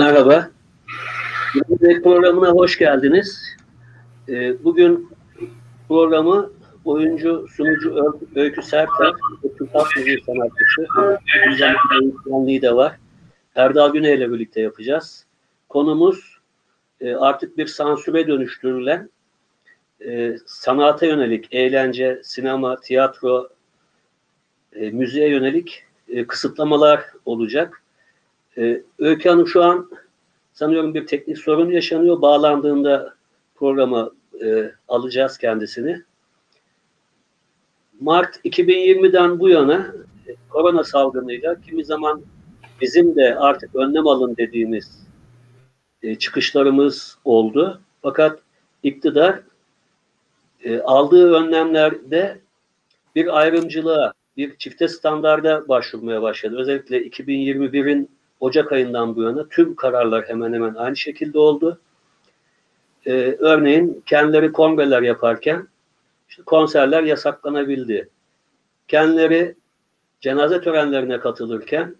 Merhaba. Bugün programına hoş geldiniz. Ee, bugün programı oyuncu, sunucu Ö- Öykü Serter, Türk Müziği sanatçısı, müzisyenliği de var. Erdal Güney ile birlikte yapacağız. Konumuz e, artık bir sansüre dönüştürülen e, sanata yönelik eğlence, sinema, tiyatro, e, müziğe yönelik kısıtlamalar olacak. E, Öykü Hanım şu an sanıyorum bir teknik sorun yaşanıyor. Bağlandığında programa e, alacağız kendisini. Mart 2020'den bu yana e, korona salgınıyla kimi zaman bizim de artık önlem alın dediğimiz e, çıkışlarımız oldu. Fakat iktidar e, aldığı önlemlerde bir ayrımcılığa, bir çifte standarda başvurmaya başladı. Özellikle 2021'in Ocak ayından bu yana tüm kararlar hemen hemen aynı şekilde oldu. Ee, örneğin kendileri kongreler yaparken işte konserler yasaklanabildi. Kendileri cenaze törenlerine katılırken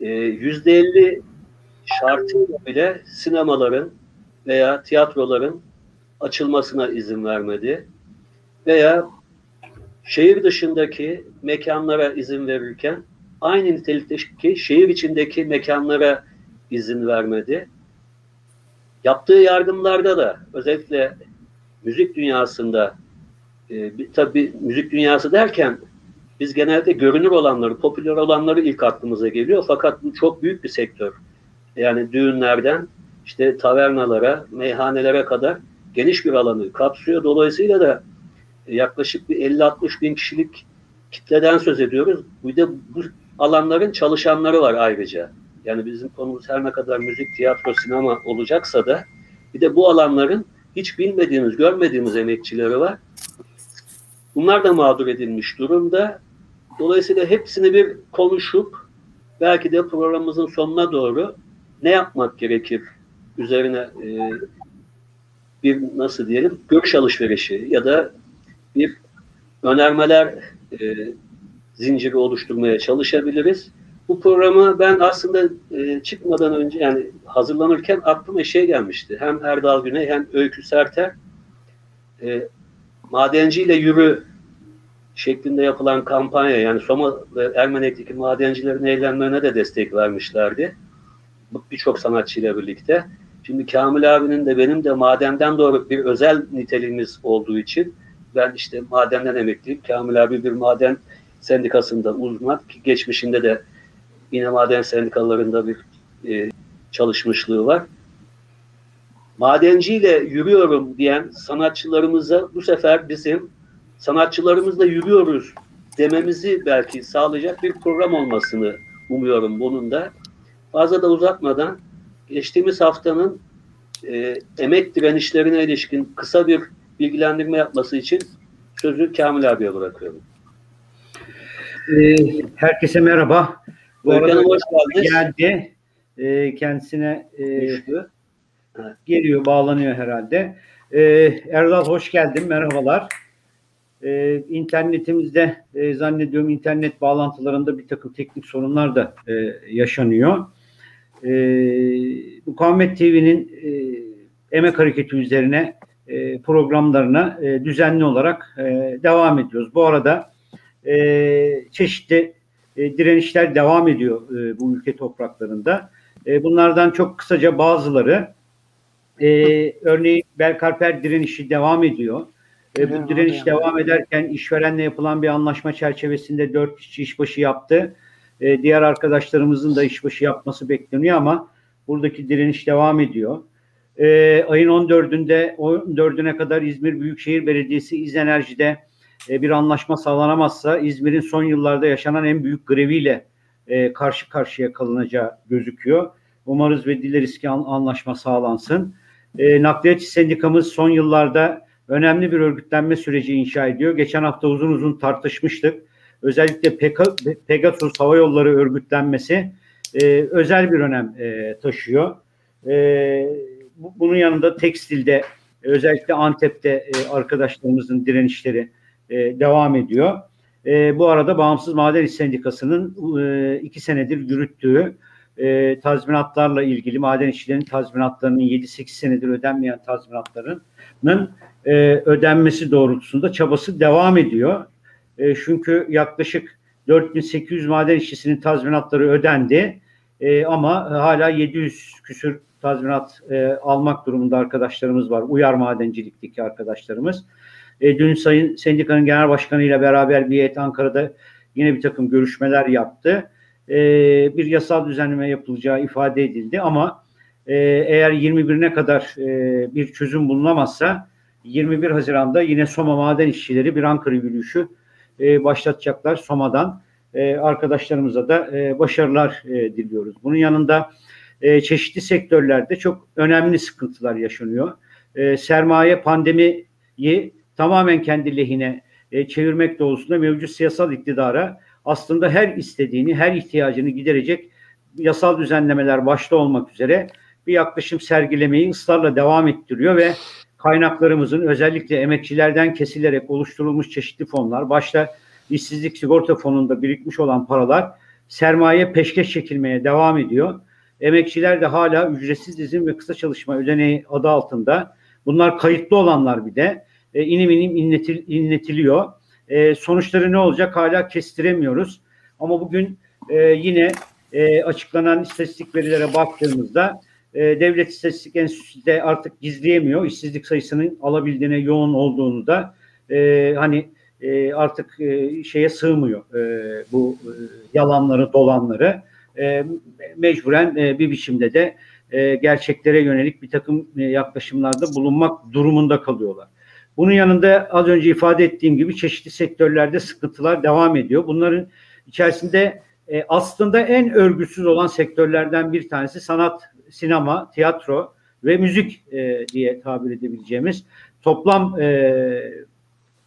e, yüzde elli şartıyla bile sinemaların veya tiyatroların açılmasına izin vermedi. Veya şehir dışındaki mekanlara izin verirken aynı nitelikteki şehir içindeki mekanlara izin vermedi. Yaptığı yardımlarda da özellikle müzik dünyasında e, tabi müzik dünyası derken biz genelde görünür olanları, popüler olanları ilk aklımıza geliyor. Fakat bu çok büyük bir sektör. Yani düğünlerden işte tavernalara, meyhanelere kadar geniş bir alanı kapsıyor. Dolayısıyla da yaklaşık bir 50-60 bin kişilik kitleden söz ediyoruz. Bir de bu alanların çalışanları var ayrıca. Yani bizim konumuz her ne kadar müzik, tiyatro, sinema olacaksa da bir de bu alanların hiç bilmediğimiz, görmediğimiz emekçileri var. Bunlar da mağdur edilmiş durumda. Dolayısıyla hepsini bir konuşup belki de programımızın sonuna doğru ne yapmak gerekir üzerine e, bir nasıl diyelim görüş alışverişi ya da bir önermeler e, zinciri oluşturmaya çalışabiliriz. Bu programı ben aslında e, çıkmadan önce yani hazırlanırken aklıma şey gelmişti. Hem Erdal Güney hem Öykü Serter e, madenciyle yürü şeklinde yapılan kampanya yani Soma ve Ermenek'teki madencilerin eylemlerine de destek vermişlerdi. Birçok sanatçıyla birlikte. Şimdi Kamil abinin de benim de madenden doğru bir özel niteliğimiz olduğu için ben işte madenden emekliyim. Kamil abi bir maden sendikasında uzman ki geçmişinde de yine maden sendikalarında bir e, çalışmışlığı var. Madenciyle yürüyorum diyen sanatçılarımıza bu sefer bizim sanatçılarımızla yürüyoruz dememizi belki sağlayacak bir program olmasını umuyorum bunun da. Fazla da uzatmadan geçtiğimiz haftanın e, emek direnişlerine ilişkin kısa bir bilgilendirme yapması için sözü Kamil abiye bırakıyorum. Ee, herkese merhaba. Bu arada hoş geldiniz. Geldi. Ee, kendisine e, geliyor, bağlanıyor herhalde. Ee, Erdal hoş geldin, merhabalar. Ee, internetimizde e, zannediyorum internet bağlantılarında bir takım teknik sorunlar da e, yaşanıyor. E, Mukavemet TV'nin e, emek hareketi üzerine e, programlarına e, düzenli olarak e, devam ediyoruz. Bu arada e, çeşitli e, direnişler devam ediyor e, bu ülke topraklarında. E, bunlardan çok kısaca bazıları e, örneğin Belkarper direnişi devam ediyor. E, bu direniş devam ederken işverenle yapılan bir anlaşma çerçevesinde dört kişi işbaşı yaptı. E, diğer arkadaşlarımızın da işbaşı yapması bekleniyor ama buradaki direniş devam ediyor. E, ayın 14'ünde 14'üne kadar İzmir Büyükşehir Belediyesi İzenerji'de e, bir anlaşma sağlanamazsa İzmir'in son yıllarda yaşanan en büyük greviyle e, karşı karşıya kalınacağı gözüküyor. Umarız ve dileriz ki an, anlaşma sağlansın. E, Nakliyatçı Sendikamız son yıllarda önemli bir örgütlenme süreci inşa ediyor. Geçen hafta uzun uzun tartışmıştık. Özellikle Pegasus Hava Yolları örgütlenmesi e, özel bir önem taşıyor. Bunun yanında tekstilde özellikle Antep'te arkadaşlarımızın direnişleri e, devam ediyor. E, bu arada Bağımsız Maden İş Sendikası'nın e, iki senedir yürüttüğü e, tazminatlarla ilgili maden işçilerinin tazminatlarının 7-8 senedir ödenmeyen tazminatlarının e, ödenmesi doğrultusunda çabası devam ediyor. E, çünkü yaklaşık 4800 maden işçisinin tazminatları ödendi e, ama hala 700 küsür tazminat e, almak durumunda arkadaşlarımız var. Uyar madencilikteki arkadaşlarımız. E, dün Sayın Sendikanın Genel Başkanı ile beraber bir heyet Ankara'da yine bir takım görüşmeler yaptı. E, bir yasal düzenleme yapılacağı ifade edildi ama e, eğer 21'ine kadar e, bir çözüm bulunamazsa 21 Haziran'da yine Soma maden işçileri bir Ankara yürüyüşü e, başlatacaklar Soma'dan. E, arkadaşlarımıza da e, başarılar e, diliyoruz. Bunun yanında e, çeşitli sektörlerde çok önemli sıkıntılar yaşanıyor. E, sermaye pandemiyi tamamen kendi lehine e, çevirmek doğrultusunda mevcut siyasal iktidara aslında her istediğini, her ihtiyacını giderecek yasal düzenlemeler başta olmak üzere bir yaklaşım sergilemeyi ısrarla devam ettiriyor ve kaynaklarımızın özellikle emekçilerden kesilerek oluşturulmuş çeşitli fonlar, başta işsizlik sigorta fonunda birikmiş olan paralar sermaye peşkeş çekilmeye devam ediyor. Emekçiler de hala ücretsiz izin ve kısa çalışma ödeneği adı altında. Bunlar kayıtlı olanlar bir de e, inim inim inletil, inletiliyor. E, sonuçları ne olacak hala kestiremiyoruz. Ama bugün e, yine e, açıklanan istatistik verilere baktığımızda e, Devlet İstatistik Enstitüsü de artık gizleyemiyor. İşsizlik sayısının alabildiğine yoğun olduğunu da e, hani e, artık e, şeye sığmıyor e, bu e, yalanları dolanları e, mecburen e, bir biçimde de e, gerçeklere yönelik bir takım e, yaklaşımlarda bulunmak durumunda kalıyorlar. Bunun yanında az önce ifade ettiğim gibi çeşitli sektörlerde sıkıntılar devam ediyor. Bunların içerisinde e, aslında en örgütsüz olan sektörlerden bir tanesi sanat, sinema, tiyatro ve müzik e, diye tabir edebileceğimiz toplam e,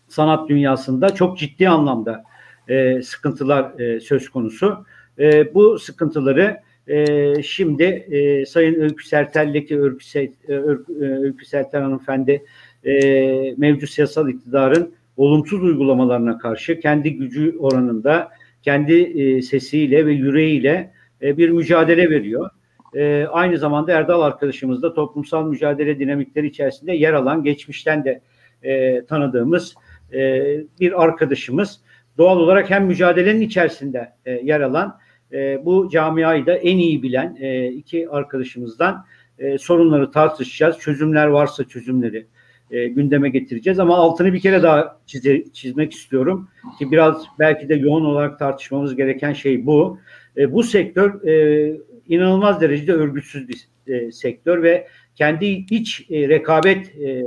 sanat dünyasında çok ciddi anlamda e, sıkıntılar e, söz konusu. E, bu sıkıntıları e, şimdi e, Sayın Öykü Sertel'deki Öykü, Öykü, Öykü Sertel hanımefendi e, mevcut siyasal iktidarın olumsuz uygulamalarına karşı kendi gücü oranında, kendi e, sesiyle ve yüreğiyle e, bir mücadele veriyor. E, aynı zamanda Erdal arkadaşımız da toplumsal mücadele dinamikleri içerisinde yer alan, geçmişten de e, tanıdığımız e, bir arkadaşımız. Doğal olarak hem mücadelenin içerisinde e, yer alan, e, bu camiayı da en iyi bilen e, iki arkadaşımızdan e, sorunları tartışacağız. Çözümler varsa çözümleri e, gündeme getireceğiz. Ama altını bir kere daha çize, çizmek istiyorum ki biraz belki de yoğun olarak tartışmamız gereken şey bu. E, bu sektör e, inanılmaz derecede örgütsüz bir e, sektör ve kendi iç e, rekabet e,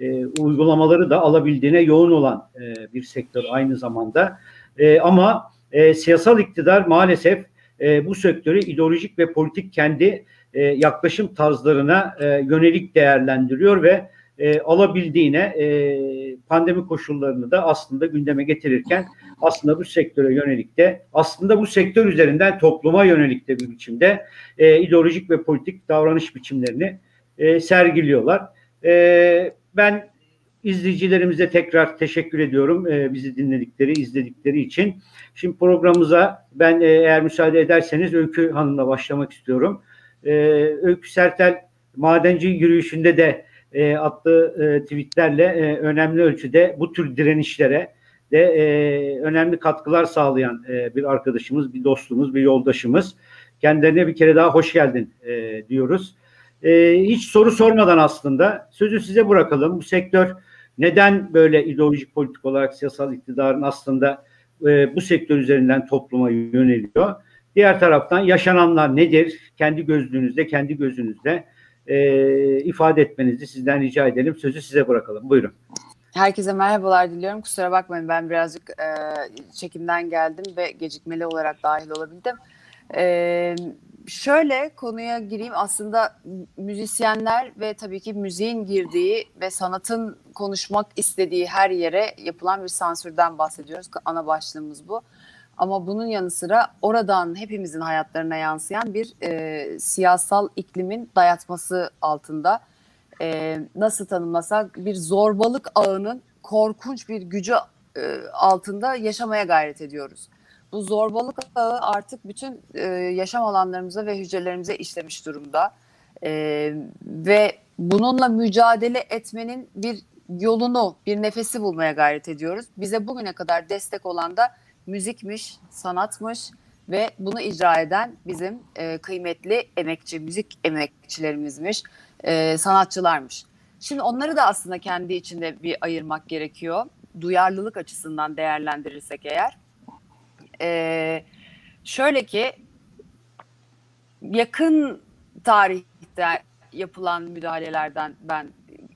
e, uygulamaları da alabildiğine yoğun olan e, bir sektör aynı zamanda. E, ama e, siyasal iktidar maalesef e, bu sektörü ideolojik ve politik kendi e, yaklaşım tarzlarına e, yönelik değerlendiriyor ve e, alabildiğine e, pandemi koşullarını da aslında gündeme getirirken aslında bu sektöre yönelik de aslında bu sektör üzerinden topluma yönelik de bir biçimde e, ideolojik ve politik davranış biçimlerini e, sergiliyorlar. E, ben izleyicilerimize tekrar teşekkür ediyorum e, bizi dinledikleri, izledikleri için. Şimdi programımıza ben e, eğer müsaade ederseniz Öykü Hanım'la başlamak istiyorum. E, Öykü Sertel madenci yürüyüşünde de e, attığı e, tweetlerle e, önemli ölçüde bu tür direnişlere de e, önemli katkılar sağlayan e, bir arkadaşımız, bir dostumuz, bir yoldaşımız. Kendilerine bir kere daha hoş geldin e, diyoruz. E, hiç soru sormadan aslında sözü size bırakalım. Bu sektör neden böyle ideolojik politik olarak siyasal iktidarın aslında e, bu sektör üzerinden topluma yöneliyor? Diğer taraftan yaşananlar nedir? Kendi gözlüğünüzde, kendi gözünüzde e, ifade etmenizi sizden rica edelim. Sözü size bırakalım. Buyurun. Herkese merhabalar diliyorum. Kusura bakmayın ben birazcık e, çekimden geldim ve gecikmeli olarak dahil olabildim. E, şöyle konuya gireyim. Aslında müzisyenler ve tabii ki müziğin girdiği ve sanatın konuşmak istediği her yere yapılan bir sansürden bahsediyoruz. Ana başlığımız bu. Ama bunun yanı sıra oradan hepimizin hayatlarına yansıyan bir e, siyasal iklimin dayatması altında e, nasıl tanımlasak bir zorbalık ağının korkunç bir gücü e, altında yaşamaya gayret ediyoruz. Bu zorbalık ağı artık bütün e, yaşam alanlarımıza ve hücrelerimize işlemiş durumda. E, ve bununla mücadele etmenin bir yolunu, bir nefesi bulmaya gayret ediyoruz. Bize bugüne kadar destek olan da müzikmiş, sanatmış ve bunu icra eden bizim e, kıymetli emekçi, müzik emekçilerimizmiş, e, sanatçılarmış. Şimdi onları da aslında kendi içinde bir ayırmak gerekiyor. Duyarlılık açısından değerlendirirsek eğer. E, şöyle ki yakın tarihte yapılan müdahalelerden ben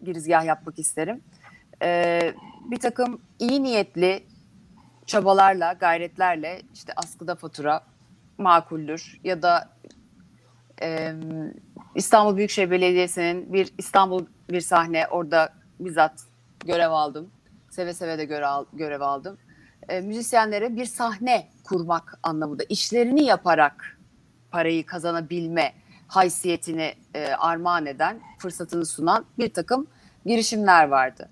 girizgah yapmak isterim. E, bir takım iyi niyetli çabalarla, gayretlerle işte askıda fatura makuldür ya da e, İstanbul Büyükşehir Belediyesi'nin bir İstanbul bir sahne orada bizzat görev aldım. Seve seve de görev, görev aldım. E, müzisyenlere bir sahne kurmak anlamında işlerini yaparak parayı kazanabilme haysiyetini e, armağan eden, fırsatını sunan bir takım girişimler vardı.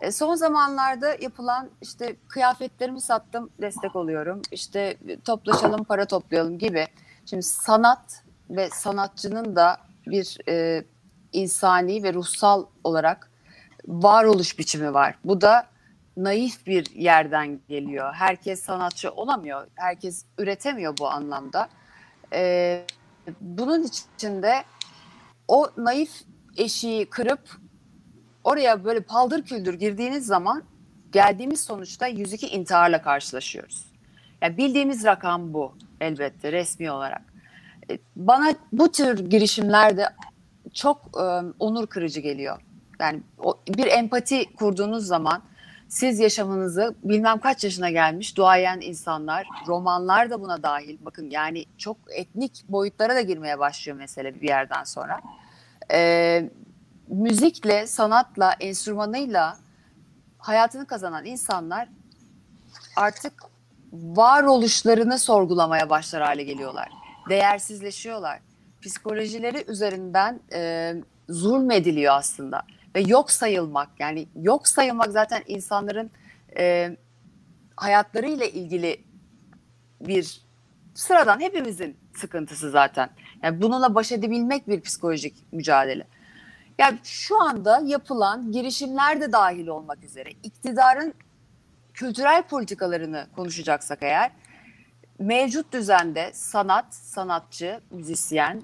E, son zamanlarda yapılan işte kıyafetlerimi sattım destek oluyorum. İşte toplaşalım para toplayalım gibi. Şimdi sanat ve sanatçının da bir e, insani ve ruhsal olarak varoluş biçimi var. Bu da naif bir yerden geliyor. Herkes sanatçı olamıyor. Herkes üretemiyor bu anlamda. E, bunun içinde o naif eşiği kırıp oraya böyle paldır küldür girdiğiniz zaman geldiğimiz sonuçta 102 intiharla karşılaşıyoruz. Yani bildiğimiz rakam bu elbette resmi olarak. E, bana bu tür girişimler de çok e, onur kırıcı geliyor. Yani o, bir empati kurduğunuz zaman siz yaşamınızı bilmem kaç yaşına gelmiş duayen insanlar, romanlar da buna dahil. Bakın yani çok etnik boyutlara da girmeye başlıyor mesele bir yerden sonra. Ee, müzikle, sanatla, enstrümanıyla hayatını kazanan insanlar artık varoluşlarını sorgulamaya başlar hale geliyorlar. Değersizleşiyorlar. Psikolojileri üzerinden e, zulmediliyor aslında ve yok sayılmak yani yok sayılmak zaten insanların e, hayatlarıyla ilgili bir sıradan hepimizin sıkıntısı zaten. Yani bununla baş edebilmek bir psikolojik mücadele. Yani şu anda yapılan girişimler de dahil olmak üzere iktidarın kültürel politikalarını konuşacaksak eğer mevcut düzende sanat, sanatçı, müzisyen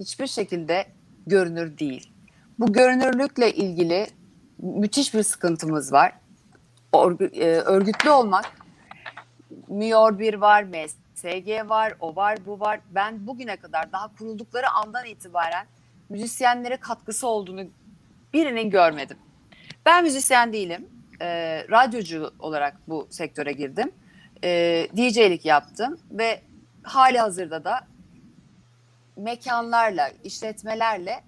hiçbir şekilde görünür değil. Bu görünürlükle ilgili müthiş bir sıkıntımız var. E, örgütlü olmak, MIOR 1 var, MSG var, o var, bu var. Ben bugüne kadar daha kuruldukları andan itibaren müzisyenlere katkısı olduğunu birinin görmedim. Ben müzisyen değilim. E, radyocu olarak bu sektöre girdim. E, DJ'lik yaptım ve hali hazırda da mekanlarla, işletmelerle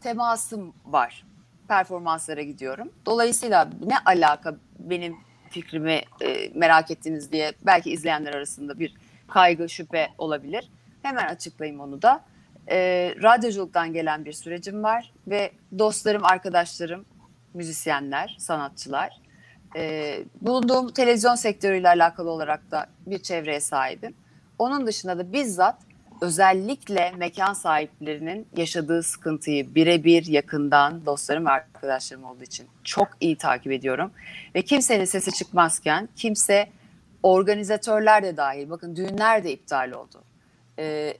temasım var. Performanslara gidiyorum. Dolayısıyla ne alaka benim fikrimi e, merak ettiniz diye belki izleyenler arasında bir kaygı, şüphe olabilir. Hemen açıklayayım onu da. E, radyoculuktan gelen bir sürecim var ve dostlarım, arkadaşlarım, müzisyenler, sanatçılar. E, bulunduğum televizyon sektörüyle alakalı olarak da bir çevreye sahibim. Onun dışında da bizzat özellikle mekan sahiplerinin yaşadığı sıkıntıyı birebir yakından dostlarım ve arkadaşlarım olduğu için çok iyi takip ediyorum. Ve kimsenin sesi çıkmazken kimse organizatörler de dahil bakın düğünler de iptal oldu. Ee,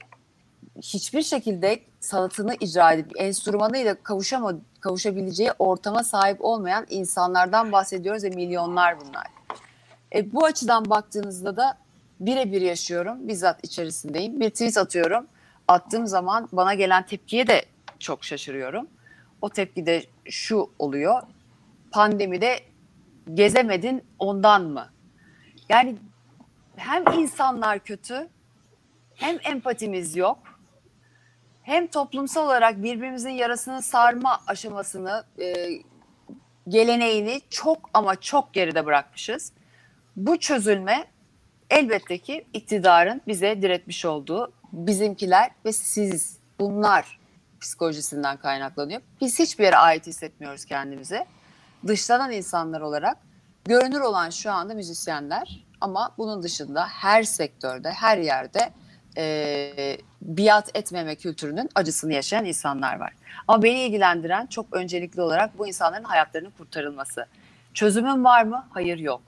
hiçbir şekilde sanatını icra edip enstrümanıyla kavuşama, kavuşabileceği ortama sahip olmayan insanlardan bahsediyoruz ve milyonlar bunlar. E, bu açıdan baktığınızda da birebir yaşıyorum. Bizzat içerisindeyim. Bir tweet atıyorum. Attığım zaman bana gelen tepkiye de çok şaşırıyorum. O tepki de şu oluyor. Pandemide gezemedin ondan mı? Yani hem insanlar kötü hem empatimiz yok. Hem toplumsal olarak birbirimizin yarasını sarma aşamasını, e, geleneğini çok ama çok geride bırakmışız. Bu çözülme elbette ki iktidarın bize diretmiş olduğu bizimkiler ve siz bunlar psikolojisinden kaynaklanıyor. Biz hiçbir yere ait hissetmiyoruz kendimizi. Dışlanan insanlar olarak görünür olan şu anda müzisyenler Ama bunun dışında her sektörde, her yerde e, biat etmeme kültürünün acısını yaşayan insanlar var. Ama beni ilgilendiren çok öncelikli olarak bu insanların hayatlarının kurtarılması. Çözümün var mı? Hayır yok.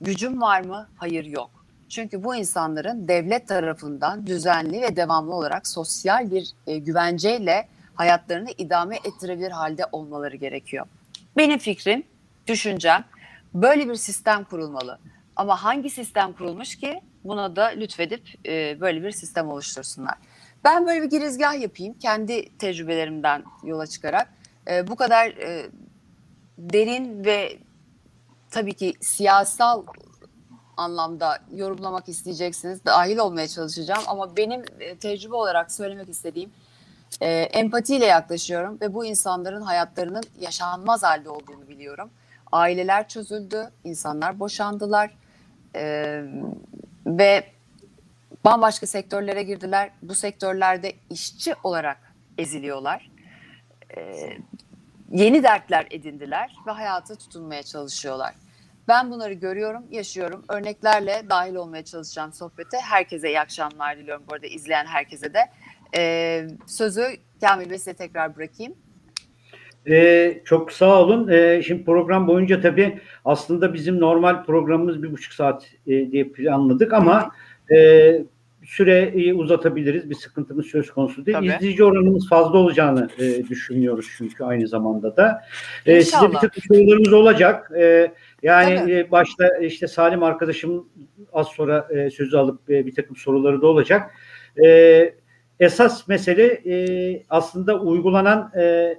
Gücüm var mı? Hayır yok. Çünkü bu insanların devlet tarafından düzenli ve devamlı olarak sosyal bir e, güvenceyle hayatlarını idame ettirebilir halde olmaları gerekiyor. Benim fikrim, düşüncem böyle bir sistem kurulmalı. Ama hangi sistem kurulmuş ki buna da lütfedip e, böyle bir sistem oluştursunlar. Ben böyle bir girizgah yapayım kendi tecrübelerimden yola çıkarak. E, bu kadar e, derin ve tabii ki siyasal anlamda yorumlamak isteyeceksiniz. Dahil olmaya çalışacağım ama benim e, tecrübe olarak söylemek istediğim e, empatiyle yaklaşıyorum ve bu insanların hayatlarının yaşanmaz halde olduğunu biliyorum. Aileler çözüldü, insanlar boşandılar e, ve bambaşka sektörlere girdiler. Bu sektörlerde işçi olarak eziliyorlar. E, yeni dertler edindiler ve hayata tutunmaya çalışıyorlar. Ben bunları görüyorum, yaşıyorum. Örneklerle dahil olmaya çalışacağım sohbete. Herkese iyi akşamlar diliyorum bu arada izleyen herkese de. Ee, sözü Kamil Bey size tekrar bırakayım. Ee, çok sağ olun. Ee, şimdi program boyunca tabii aslında bizim normal programımız bir buçuk saat e, diye planladık ama e, süreyi uzatabiliriz. Bir sıkıntımız söz konusu değil. Tabii. İzleyici oranımız fazla olacağını e, düşünüyoruz çünkü aynı zamanda da. E, size bir takım sorularımız olacak. E, yani e, başta işte Salim arkadaşım az sonra e, sözü alıp e, bir takım soruları da olacak. E, esas mesele e, aslında uygulanan e,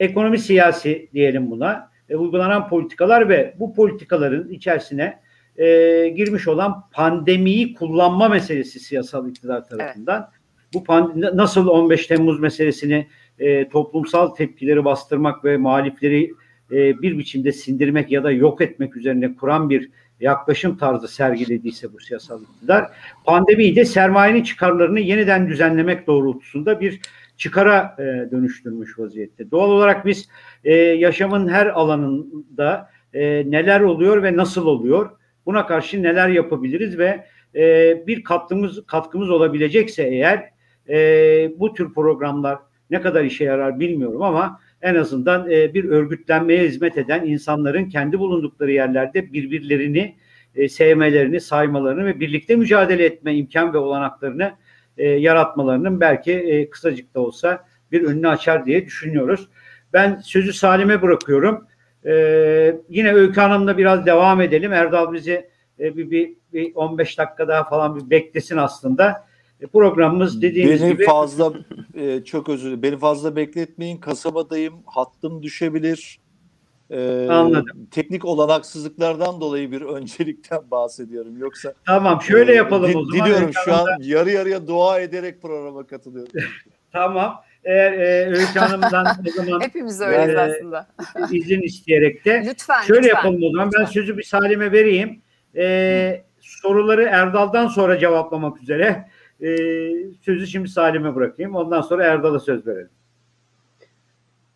ekonomi siyasi diyelim buna. E, uygulanan politikalar ve bu politikaların içerisine e, girmiş olan pandemiyi kullanma meselesi siyasal iktidar tarafından. Bu pand- nasıl 15 Temmuz meselesini e, toplumsal tepkileri bastırmak ve muhalifleri e, bir biçimde sindirmek ya da yok etmek üzerine kuran bir yaklaşım tarzı sergilediyse bu siyasal iktidar, pandemiyi de sermayenin çıkarlarını yeniden düzenlemek doğrultusunda bir çıkara e, dönüştürmüş vaziyette. Doğal olarak biz e, yaşamın her alanında e, neler oluyor ve nasıl oluyor, buna karşı neler yapabiliriz ve e, bir katkımız katkımız olabilecekse eğer e, bu tür programlar ne kadar işe yarar bilmiyorum ama en azından e, bir örgütlenmeye hizmet eden insanların kendi bulundukları yerlerde birbirlerini e, sevmelerini, saymalarını ve birlikte mücadele etme imkan ve olanaklarını e, yaratmalarının belki e, kısacık da olsa bir önünü açar diye düşünüyoruz. Ben sözü Salim'e bırakıyorum. E, yine Öykü Hanım'la biraz devam edelim. Erdal bizi e, bir, bir, bir 15 dakika daha falan bir beklesin aslında. E, programımız dediğiniz Beni gibi fazla e, çok özür dilerim. Beni fazla bekletmeyin. Kasabadayım. Hattım düşebilir. E, Anladım. Teknik olanaksızlıklardan dolayı bir öncelikten bahsediyorum. Yoksa tamam şöyle e, yapalım di- o zaman. Diliyorum şu an yarı yarıya dua ederek programa katılıyorum. Tamam. Eğer e, Öykü Hanım'dan o zaman Hepimiz öyleyiz Yani- aslında. izin isteyerek de Lütfen, şöyle lütfen. yapalım o zaman. Ben Lütfen. sözü bir Salim'e vereyim. E, soruları Erdal'dan sonra cevaplamak üzere e, sözü şimdi Salim'e bırakayım. Ondan sonra Erdal'a söz verelim.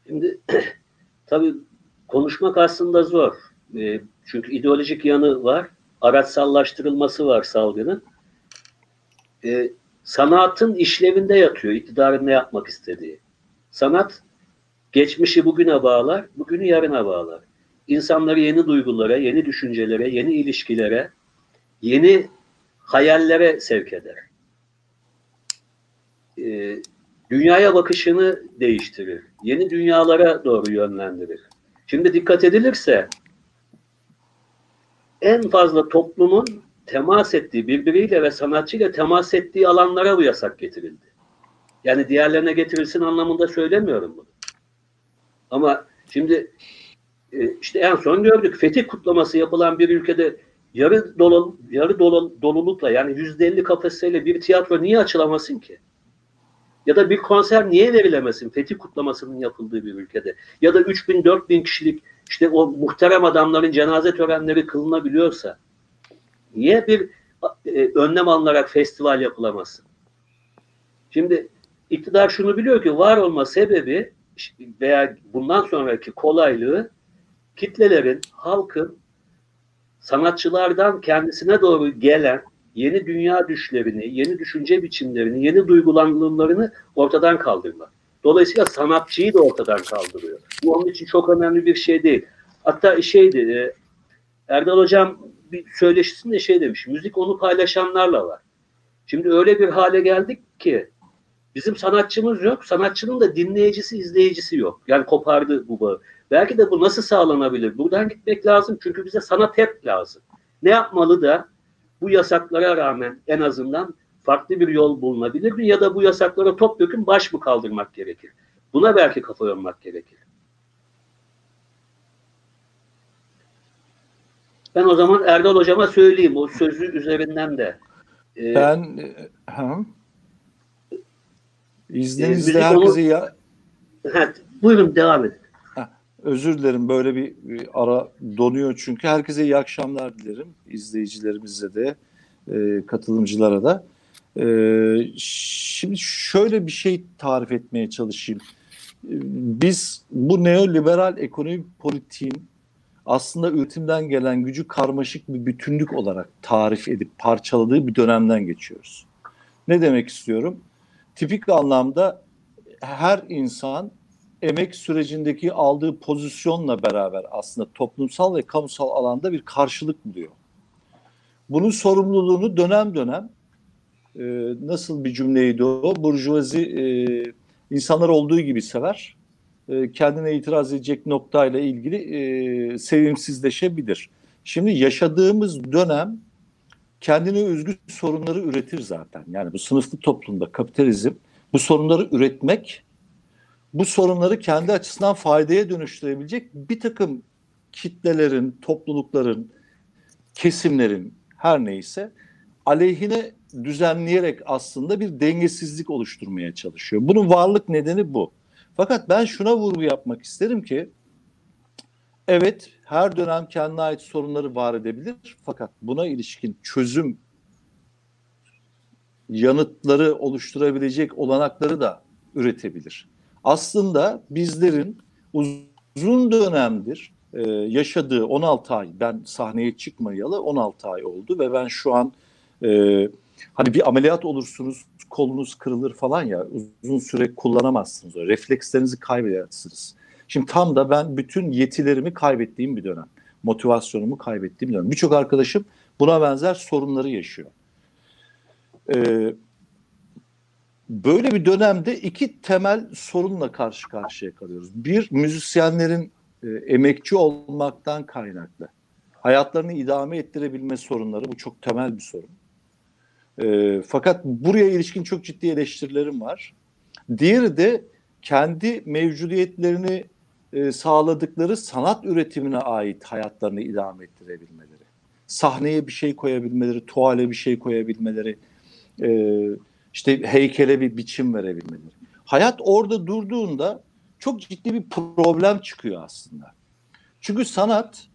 Şimdi tabii konuşmak aslında zor. E, çünkü ideolojik yanı var. Araçsallaştırılması var salgının. E, sanatın işlevinde yatıyor iktidarın ne yapmak istediği. Sanat geçmişi bugüne bağlar, bugünü yarına bağlar. İnsanları yeni duygulara, yeni düşüncelere, yeni ilişkilere, yeni hayallere sevk eder. E, dünyaya bakışını değiştirir. Yeni dünyalara doğru yönlendirir. Şimdi dikkat edilirse en fazla toplumun temas ettiği, birbiriyle ve sanatçıyla temas ettiği alanlara bu yasak getirildi. Yani diğerlerine getirilsin anlamında söylemiyorum bunu. Ama şimdi e, işte en son gördük fetih kutlaması yapılan bir ülkede yarı dolu, yarı dolu, dolulukla yani yüzde elli kapasiteyle bir tiyatro niye açılamasın ki? Ya da bir konser niye verilemesin fetih kutlamasının yapıldığı bir ülkede? Ya da 3000 4000 kişilik işte o muhterem adamların cenaze törenleri kılınabiliyorsa niye bir e, önlem alınarak festival yapılamasın? Şimdi iktidar şunu biliyor ki var olma sebebi veya bundan sonraki kolaylığı kitlelerin, halkın sanatçılardan kendisine doğru gelen yeni dünya düşlerini, yeni düşünce biçimlerini, yeni duygulanımlarını ortadan kaldırmak. Dolayısıyla sanatçıyı da ortadan kaldırıyor. Bu onun için çok önemli bir şey değil. Hatta şeydi, e, Erdal Hocam bir söyleşisinde şey demiş, müzik onu paylaşanlarla var. Şimdi öyle bir hale geldik ki bizim sanatçımız yok, sanatçının da dinleyicisi, izleyicisi yok. Yani kopardı bu bağı. Belki de bu nasıl sağlanabilir? Buradan gitmek lazım çünkü bize sanat hep lazım. Ne yapmalı da bu yasaklara rağmen en azından farklı bir yol bulunabilir mi? Ya da bu yasaklara topyekun baş mı kaldırmak gerekir? Buna belki kafa yormak gerekir. Ben o zaman Erdal Hocam'a söyleyeyim o sözü üzerinden de. Ee, ben ha, izninizle e, herkese onu... ya... Evet, buyurun devam edin. Özür dilerim böyle bir, bir ara donuyor çünkü. Herkese iyi akşamlar dilerim. İzleyicilerimize de e, katılımcılara da. E, şimdi şöyle bir şey tarif etmeye çalışayım. Biz bu neoliberal ekonomi politiğin aslında üretimden gelen gücü karmaşık bir bütünlük olarak tarif edip parçaladığı bir dönemden geçiyoruz. Ne demek istiyorum? Tipik anlamda her insan emek sürecindeki aldığı pozisyonla beraber aslında toplumsal ve kamusal alanda bir karşılık buluyor. Bunun sorumluluğunu dönem dönem e, nasıl bir cümleydi o? Burjuvazi e, insanlar olduğu gibi sever. E, kendine itiraz edecek noktayla ilgili e, sevimsizleşebilir. Şimdi yaşadığımız dönem kendine özgü sorunları üretir zaten. Yani bu sınıflı toplumda kapitalizm bu sorunları üretmek bu sorunları kendi açısından faydaya dönüştürebilecek bir takım kitlelerin, toplulukların, kesimlerin her neyse aleyhine düzenleyerek aslında bir dengesizlik oluşturmaya çalışıyor. Bunun varlık nedeni bu. Fakat ben şuna vurgu yapmak isterim ki evet her dönem kendine ait sorunları var edebilir fakat buna ilişkin çözüm yanıtları oluşturabilecek olanakları da üretebilir. Aslında bizlerin uzun dönemdir e, yaşadığı 16 ay ben sahneye çıkmayalı 16 ay oldu ve ben şu an e, hani bir ameliyat olursunuz kolunuz kırılır falan ya uzun süre kullanamazsınız. O reflekslerinizi kaybedersiniz. Şimdi tam da ben bütün yetilerimi kaybettiğim bir dönem. Motivasyonumu kaybettiğim bir dönem. Birçok arkadaşım buna benzer sorunları yaşıyor. Ee, böyle bir dönemde iki temel sorunla karşı karşıya kalıyoruz. Bir, müzisyenlerin e, emekçi olmaktan kaynaklı. Hayatlarını idame ettirebilme sorunları bu çok temel bir sorun. E, fakat buraya ilişkin çok ciddi eleştirilerim var. Diğeri de kendi mevcudiyetlerini e, sağladıkları sanat üretimine ait hayatlarını idame ettirebilmeleri. Sahneye bir şey koyabilmeleri, tuvale bir şey koyabilmeleri, e, işte heykele bir biçim verebilmeleri. Hayat orada durduğunda çok ciddi bir problem çıkıyor aslında. Çünkü sanat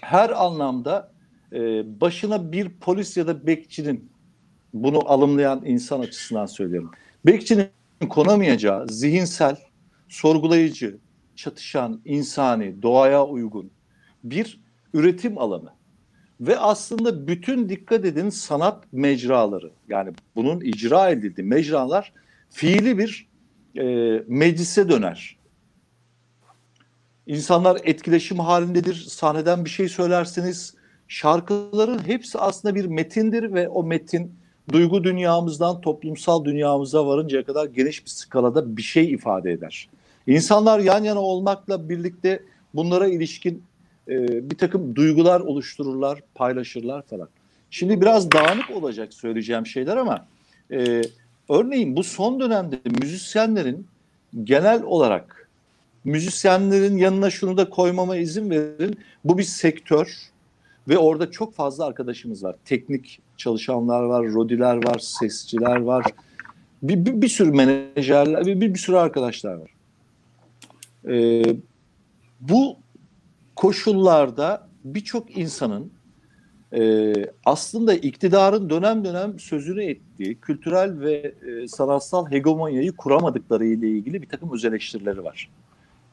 her anlamda e, başına bir polis ya da bekçinin bunu alımlayan insan açısından söylüyorum. Bekçinin konamayacağı zihinsel, sorgulayıcı, çatışan, insani, doğaya uygun bir üretim alanı. Ve aslında bütün dikkat edin sanat mecraları yani bunun icra edildiği mecralar fiili bir e, meclise döner. İnsanlar etkileşim halindedir. Sahneden bir şey söylersiniz. Şarkıların hepsi aslında bir metindir ve o metin duygu dünyamızdan toplumsal dünyamıza varıncaya kadar geniş bir skalada bir şey ifade eder. İnsanlar yan yana olmakla birlikte bunlara ilişkin e, bir takım duygular oluştururlar, paylaşırlar falan. Şimdi biraz dağınık olacak söyleyeceğim şeyler ama e, örneğin bu son dönemde müzisyenlerin genel olarak müzisyenlerin yanına şunu da koymama izin verin. Bu bir sektör ve orada çok fazla arkadaşımız var. Teknik çalışanlar var, rodiler var, sesçiler var. Bir, bir, bir sürü menajerler, bir, bir, bir sürü arkadaşlar var. Ee, bu koşullarda birçok insanın e, aslında iktidarın dönem dönem sözünü ettiği kültürel ve e, sanatsal hegemonyayı kuramadıkları ile ilgili bir takım öz eleştirileri var.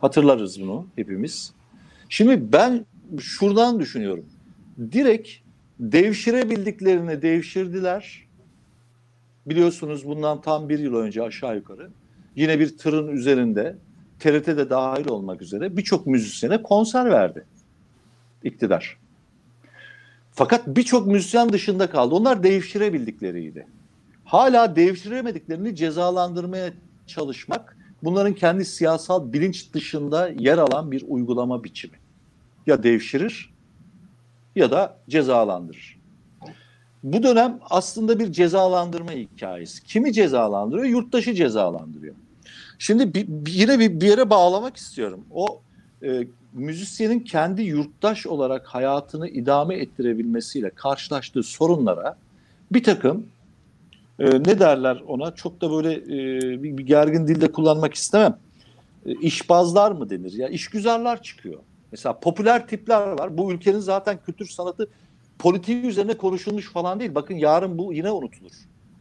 Hatırlarız bunu hepimiz. Şimdi ben şuradan düşünüyorum. Direkt devşirebildiklerini devşirdiler. Biliyorsunuz bundan tam bir yıl önce aşağı yukarı yine bir tırın üzerinde TRT'de dahil olmak üzere birçok müzisyene konser verdi iktidar. Fakat birçok müzisyen dışında kaldı. Onlar devşirebildikleriydi. Hala devşiremediklerini cezalandırmaya çalışmak bunların kendi siyasal bilinç dışında yer alan bir uygulama biçimi. Ya devşirir ya da cezalandırır. Bu dönem aslında bir cezalandırma hikayesi. Kimi cezalandırıyor? Yurttaşı cezalandırıyor. Şimdi bir, yine bir, bir yere bağlamak istiyorum. O e, müzisyenin kendi yurttaş olarak hayatını idame ettirebilmesiyle karşılaştığı sorunlara bir takım e, ne derler ona çok da böyle e, bir, bir gergin dilde kullanmak istemem. E, işbazlar mı denir ya işgüzarlar çıkıyor. Mesela popüler tipler var. Bu ülkenin zaten kültür sanatı politiği üzerine konuşulmuş falan değil. Bakın yarın bu yine unutulur.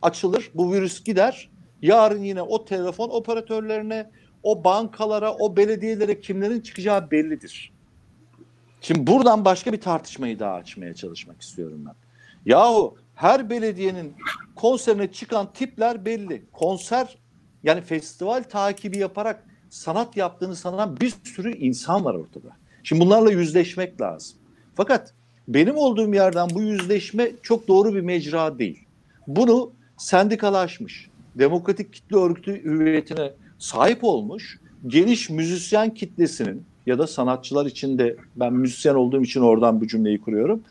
Açılır, bu virüs gider. Yarın yine o telefon operatörlerine, o bankalara, o belediyelere kimlerin çıkacağı bellidir. Şimdi buradan başka bir tartışmayı daha açmaya çalışmak istiyorum ben. Yahu her belediyenin konserine çıkan tipler belli. Konser yani festival takibi yaparak sanat yaptığını sanan bir sürü insan var ortada. Şimdi bunlarla yüzleşmek lazım. Fakat benim olduğum yerden bu yüzleşme çok doğru bir mecra değil. Bunu sendikalaşmış, demokratik kitle örgütü hüviyetine sahip olmuş geniş müzisyen kitlesinin ya da sanatçılar içinde ben müzisyen olduğum için oradan bu cümleyi kuruyorum.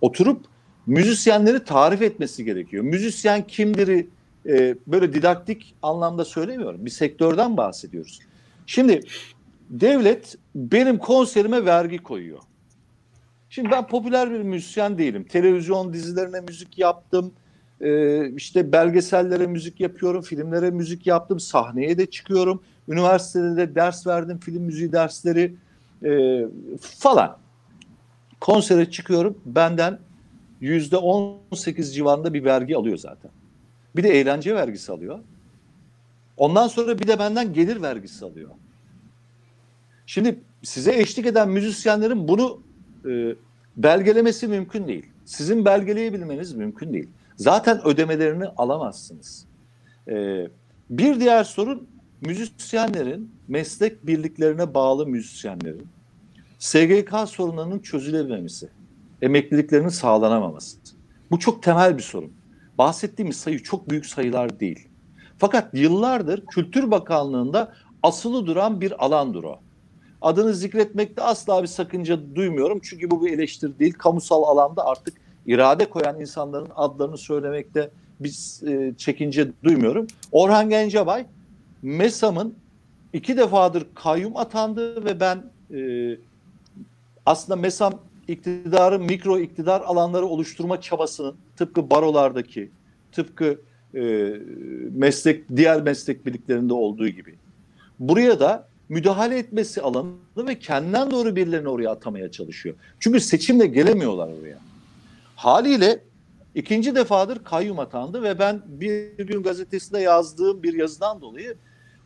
Oturup müzisyenleri tarif etmesi gerekiyor. Müzisyen kimdir e, böyle didaktik anlamda söylemiyorum. Bir sektörden bahsediyoruz. Şimdi devlet benim konserime vergi koyuyor. Şimdi ben popüler bir müzisyen değilim. Televizyon dizilerine müzik yaptım. Ee, işte belgesellere müzik yapıyorum, filmlere müzik yaptım, sahneye de çıkıyorum. Üniversitede de ders verdim, film müziği dersleri e, falan. Konsere çıkıyorum, benden yüzde on sekiz civarında bir vergi alıyor zaten. Bir de eğlence vergisi alıyor. Ondan sonra bir de benden gelir vergisi alıyor. Şimdi size eşlik eden müzisyenlerin bunu e, belgelemesi mümkün değil. Sizin belgeleyebilmeniz mümkün değil. Zaten ödemelerini alamazsınız. E, bir diğer sorun müzisyenlerin, meslek birliklerine bağlı müzisyenlerin SGK sorunlarının çözülememesi, emekliliklerinin sağlanamaması. Bu çok temel bir sorun. Bahsettiğimiz sayı çok büyük sayılar değil. Fakat yıllardır Kültür Bakanlığı'nda asılı duran bir alandır o. Adını zikretmekte asla bir sakınca duymuyorum. Çünkü bu bir eleştiri değil. Kamusal alanda artık irade koyan insanların adlarını söylemekte biz e, çekince duymuyorum. Orhan Gencebay MESAM'ın iki defadır kayyum atandı ve ben e, aslında MESAM iktidarın mikro iktidar alanları oluşturma çabasının tıpkı barolardaki, tıpkı e, meslek diğer meslek birliklerinde olduğu gibi buraya da müdahale etmesi alanı ve kendinden doğru birilerini oraya atamaya çalışıyor. Çünkü seçimle gelemiyorlar oraya. Haliyle ikinci defadır kayyum atandı ve ben bir gün gazetesinde yazdığım bir yazıdan dolayı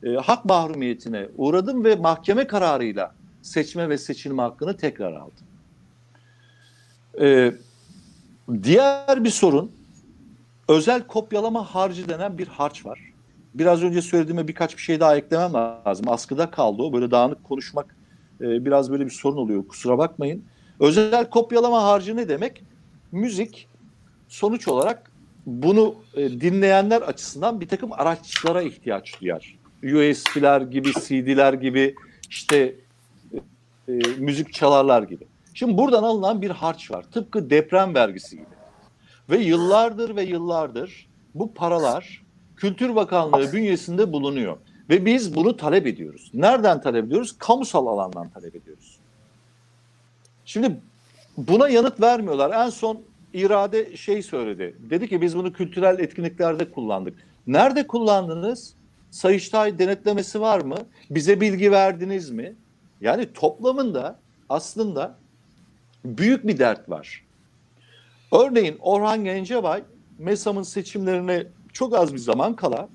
e, hak mahrumiyetine uğradım ve mahkeme kararıyla seçme ve seçilme hakkını tekrar aldım. E, diğer bir sorun özel kopyalama harcı denen bir harç var. Biraz önce söylediğime birkaç bir şey daha eklemem lazım. Askıda kaldı o. Böyle dağınık konuşmak e, biraz böyle bir sorun oluyor. Kusura bakmayın. Özel kopyalama harcı ne demek? Müzik sonuç olarak bunu e, dinleyenler açısından bir takım araçlara ihtiyaç duyar. USB'ler gibi, CD'ler gibi, işte e, müzik çalarlar gibi. Şimdi buradan alınan bir harç var. Tıpkı deprem vergisi gibi. Ve yıllardır ve yıllardır bu paralar Kültür Bakanlığı bünyesinde bulunuyor. Ve biz bunu talep ediyoruz. Nereden talep ediyoruz? Kamusal alandan talep ediyoruz. Şimdi buna yanıt vermiyorlar. En son irade şey söyledi. Dedi ki biz bunu kültürel etkinliklerde kullandık. Nerede kullandınız? Sayıştay denetlemesi var mı? Bize bilgi verdiniz mi? Yani toplamında aslında büyük bir dert var. Örneğin Orhan Gencebay MESAM'ın seçimlerine çok az bir zaman kala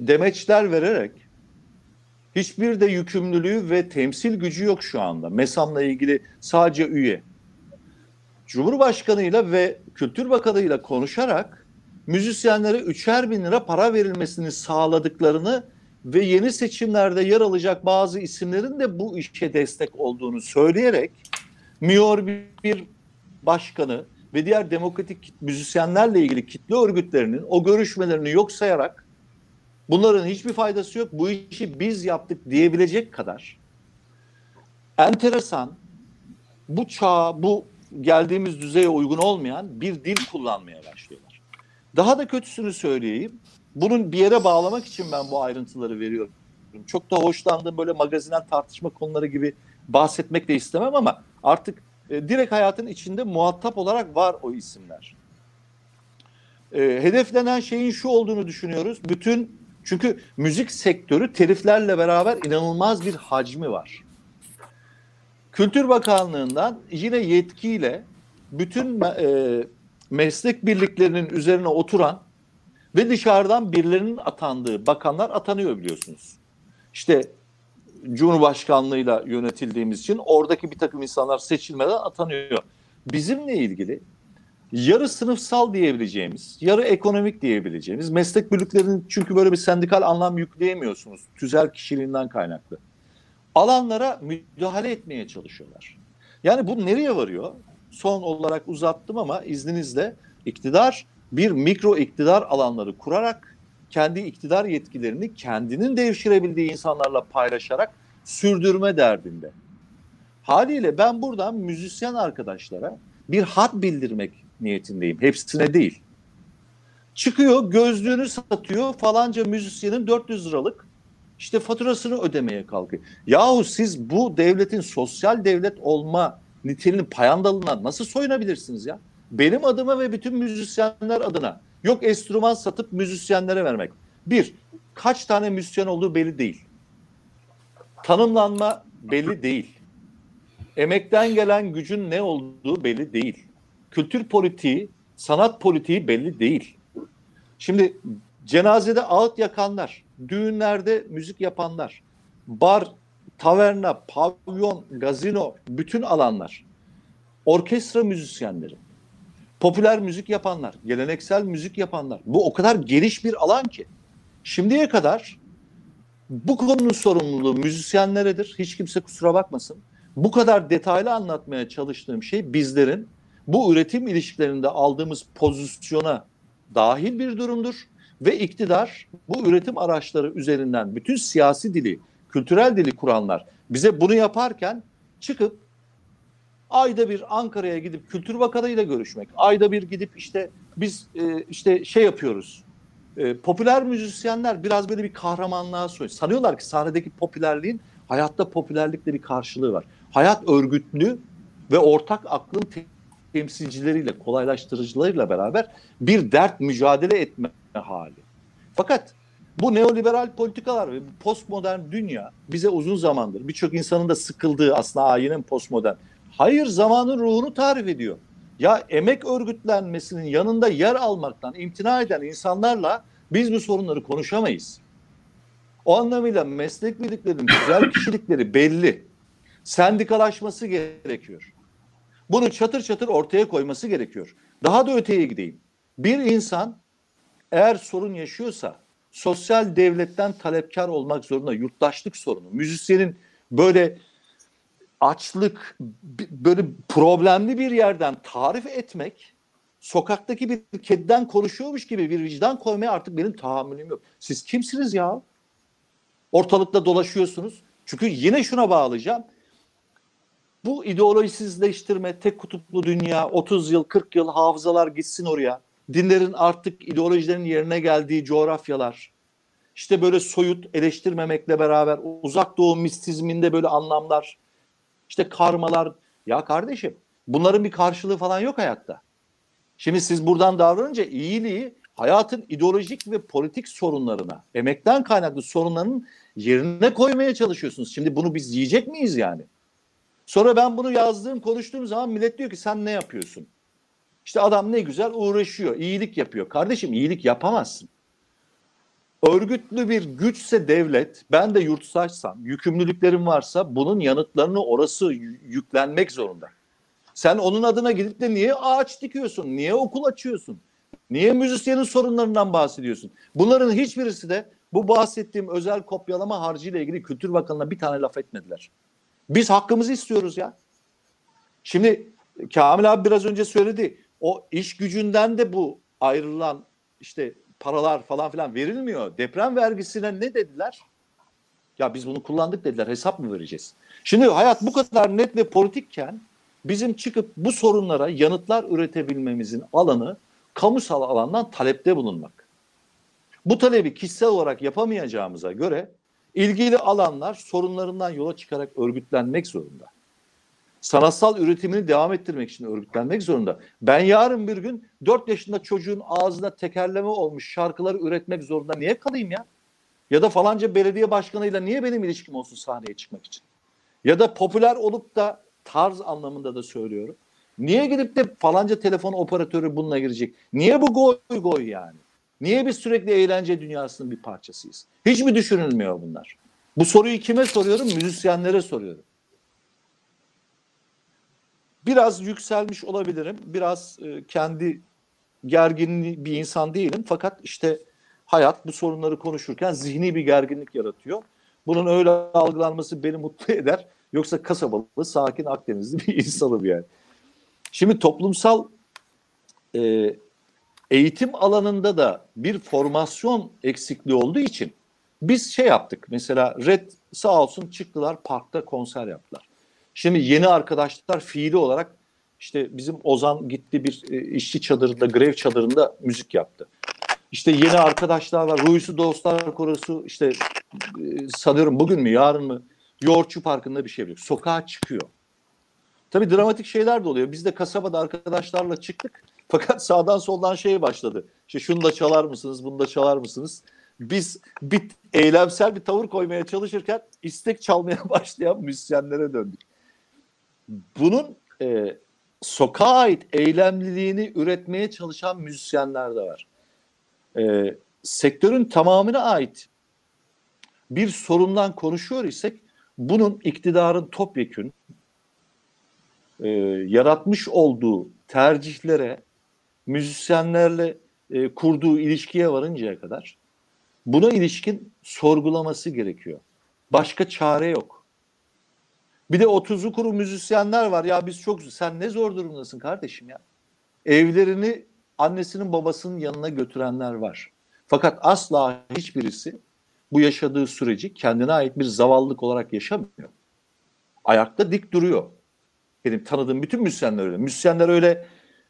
demeçler vererek hiçbir de yükümlülüğü ve temsil gücü yok şu anda. MESAM'la ilgili sadece üye. Cumhurbaşkanıyla ve Kültür Bakanıyla konuşarak müzisyenlere üçer bin lira para verilmesini sağladıklarını ve yeni seçimlerde yer alacak bazı isimlerin de bu işe destek olduğunu söyleyerek bir, bir başkanı ve diğer demokratik müzisyenlerle ilgili kitle örgütlerinin o görüşmelerini yok sayarak bunların hiçbir faydası yok bu işi biz yaptık diyebilecek kadar enteresan bu çağa bu geldiğimiz düzeye uygun olmayan bir dil kullanmaya başlıyorlar. Daha da kötüsünü söyleyeyim. Bunun bir yere bağlamak için ben bu ayrıntıları veriyorum. Çok da hoşlandığım böyle magazinel tartışma konuları gibi bahsetmek de istemem ama artık e, direkt hayatın içinde muhatap olarak var o isimler. E, hedeflenen şeyin şu olduğunu düşünüyoruz. Bütün çünkü müzik sektörü teliflerle beraber inanılmaz bir hacmi var. Kültür Bakanlığı'ndan yine yetkiyle bütün e, meslek birliklerinin üzerine oturan ve dışarıdan birilerinin atandığı bakanlar atanıyor biliyorsunuz. İşte Cumhurbaşkanlığıyla yönetildiğimiz için oradaki bir takım insanlar seçilmeden atanıyor. Bizimle ilgili yarı sınıfsal diyebileceğimiz, yarı ekonomik diyebileceğimiz meslek birliklerinin çünkü böyle bir sendikal anlam yükleyemiyorsunuz tüzel kişiliğinden kaynaklı. Alanlara müdahale etmeye çalışıyorlar. Yani bu nereye varıyor? Son olarak uzattım ama izninizle iktidar bir mikro iktidar alanları kurarak kendi iktidar yetkilerini kendinin devşirebildiği insanlarla paylaşarak sürdürme derdinde. Haliyle ben buradan müzisyen arkadaşlara bir hat bildirmek niyetindeyim. Hepsine değil. Çıkıyor gözlüğünü satıyor falanca müzisyenin 400 liralık işte faturasını ödemeye kalkıyor. Yahu siz bu devletin sosyal devlet olma niteliğinin payandalına nasıl soyunabilirsiniz ya? Benim adıma ve bütün müzisyenler adına yok enstrüman satıp müzisyenlere vermek. Bir, kaç tane müzisyen olduğu belli değil. Tanımlanma belli değil. Emekten gelen gücün ne olduğu belli değil. Kültür politiği, sanat politiği belli değil. Şimdi cenazede ağıt yakanlar, düğünlerde müzik yapanlar, bar, taverna, pavyon, gazino, bütün alanlar, orkestra müzisyenleri, popüler müzik yapanlar, geleneksel müzik yapanlar. Bu o kadar geniş bir alan ki. Şimdiye kadar bu konunun sorumluluğu müzisyenleredir. Hiç kimse kusura bakmasın. Bu kadar detaylı anlatmaya çalıştığım şey bizlerin bu üretim ilişkilerinde aldığımız pozisyona dahil bir durumdur ve iktidar bu üretim araçları üzerinden bütün siyasi dili, kültürel dili kuranlar bize bunu yaparken çıkıp ayda bir Ankara'ya gidip Kültür Bakanı ile görüşmek, ayda bir gidip işte biz e, işte şey yapıyoruz. E, popüler müzisyenler biraz böyle bir kahramanlığa soyun. Sanıyorlar ki sahnedeki popülerliğin hayatta popülerlikle bir karşılığı var. Hayat örgütlü ve ortak aklın te- temsilcileriyle, kolaylaştırıcılarıyla beraber bir dert mücadele etme hali. Fakat bu neoliberal politikalar ve postmodern dünya bize uzun zamandır birçok insanın da sıkıldığı aslında ayinen postmodern. Hayır zamanın ruhunu tarif ediyor. Ya emek örgütlenmesinin yanında yer almaktan imtina eden insanlarla biz bu sorunları konuşamayız. O anlamıyla meslek birliklerinin güzel kişilikleri belli. Sendikalaşması gerekiyor. Bunu çatır çatır ortaya koyması gerekiyor. Daha da öteye gideyim. Bir insan eğer sorun yaşıyorsa sosyal devletten talepkar olmak zorunda. Yurttaşlık sorunu. Müzisyenin böyle açlık, böyle problemli bir yerden tarif etmek, sokaktaki bir kediden konuşuyormuş gibi bir vicdan koymaya artık benim tahammülüm yok. Siz kimsiniz ya? Ortalıkta dolaşıyorsunuz. Çünkü yine şuna bağlayacağım. Bu ideolojisizleştirme, tek kutuplu dünya, 30 yıl, 40 yıl hafızalar gitsin oraya. Dinlerin artık ideolojilerin yerine geldiği coğrafyalar. İşte böyle soyut eleştirmemekle beraber uzak doğu mistizminde böyle anlamlar. İşte karmalar. Ya kardeşim bunların bir karşılığı falan yok hayatta. Şimdi siz buradan davranınca iyiliği hayatın ideolojik ve politik sorunlarına, emekten kaynaklı sorunların yerine koymaya çalışıyorsunuz. Şimdi bunu biz yiyecek miyiz yani? Sonra ben bunu yazdığım, konuştuğum zaman millet diyor ki sen ne yapıyorsun? İşte adam ne güzel uğraşıyor, iyilik yapıyor. Kardeşim iyilik yapamazsın. Örgütlü bir güçse devlet, ben de yurttaşsam, yükümlülüklerim varsa bunun yanıtlarını orası yüklenmek zorunda. Sen onun adına gidip de niye ağaç dikiyorsun? Niye okul açıyorsun? Niye müzisyenin sorunlarından bahsediyorsun? Bunların hiçbirisi de bu bahsettiğim özel kopyalama harcıyla ilgili Kültür Bakanı'na bir tane laf etmediler. Biz hakkımızı istiyoruz ya. Şimdi Kamil abi biraz önce söyledi. O iş gücünden de bu ayrılan işte paralar falan filan verilmiyor. Deprem vergisine ne dediler? Ya biz bunu kullandık dediler. Hesap mı vereceğiz? Şimdi hayat bu kadar net ve politikken bizim çıkıp bu sorunlara yanıtlar üretebilmemizin alanı kamusal alandan talepte bulunmak. Bu talebi kişisel olarak yapamayacağımıza göre ilgili alanlar sorunlarından yola çıkarak örgütlenmek zorunda. Sanatsal üretimini devam ettirmek için örgütlenmek zorunda. Ben yarın bir gün 4 yaşında çocuğun ağzına tekerleme olmuş şarkıları üretmek zorunda niye kalayım ya? Ya da falanca belediye başkanıyla niye benim ilişkim olsun sahneye çıkmak için? Ya da popüler olup da tarz anlamında da söylüyorum. Niye gidip de falanca telefon operatörü bununla girecek? Niye bu goy goy yani? Niye biz sürekli eğlence dünyasının bir parçasıyız? Hiç mi düşünülmüyor bunlar? Bu soruyu kime soruyorum? Müzisyenlere soruyorum. Biraz yükselmiş olabilirim. Biraz e, kendi gergin bir insan değilim. Fakat işte hayat bu sorunları konuşurken zihni bir gerginlik yaratıyor. Bunun öyle algılanması beni mutlu eder. Yoksa kasabalı, sakin Akdenizli bir insanım yani. Şimdi toplumsal e, eğitim alanında da bir formasyon eksikliği olduğu için biz şey yaptık. Mesela Red sağ olsun çıktılar parkta konser yaptılar. Şimdi yeni arkadaşlar fiili olarak işte bizim Ozan gitti bir e, işçi çadırında, grev çadırında müzik yaptı. İşte yeni arkadaşlar var. Ruhusu Dostlar Korosu işte e, sanıyorum bugün mü yarın mı Yoğurtçu Parkı'nda bir şey yapıyor. Sokağa çıkıyor. Tabii dramatik şeyler de oluyor. Biz de kasabada arkadaşlarla çıktık. Fakat sağdan soldan şey başladı. İşte şunu da çalar mısınız, bunu da çalar mısınız? Biz bir eylemsel bir tavır koymaya çalışırken istek çalmaya başlayan müzisyenlere döndük. Bunun e, sokağa ait eylemliliğini üretmeye çalışan müzisyenler de var. E, sektörün tamamına ait bir sorundan konuşuyor isek bunun iktidarın topyekün e, yaratmış olduğu tercihlere, müzisyenlerle e, kurduğu ilişkiye varıncaya kadar buna ilişkin sorgulaması gerekiyor. Başka çare yok. Bir de o tuzu kuru müzisyenler var. Ya biz çok sen ne zor durumdasın kardeşim ya. Evlerini annesinin babasının yanına götürenler var. Fakat asla hiçbirisi bu yaşadığı süreci kendine ait bir zavallılık olarak yaşamıyor. Ayakta dik duruyor. Benim tanıdığım bütün müzisyenler öyle. Müzisyenler öyle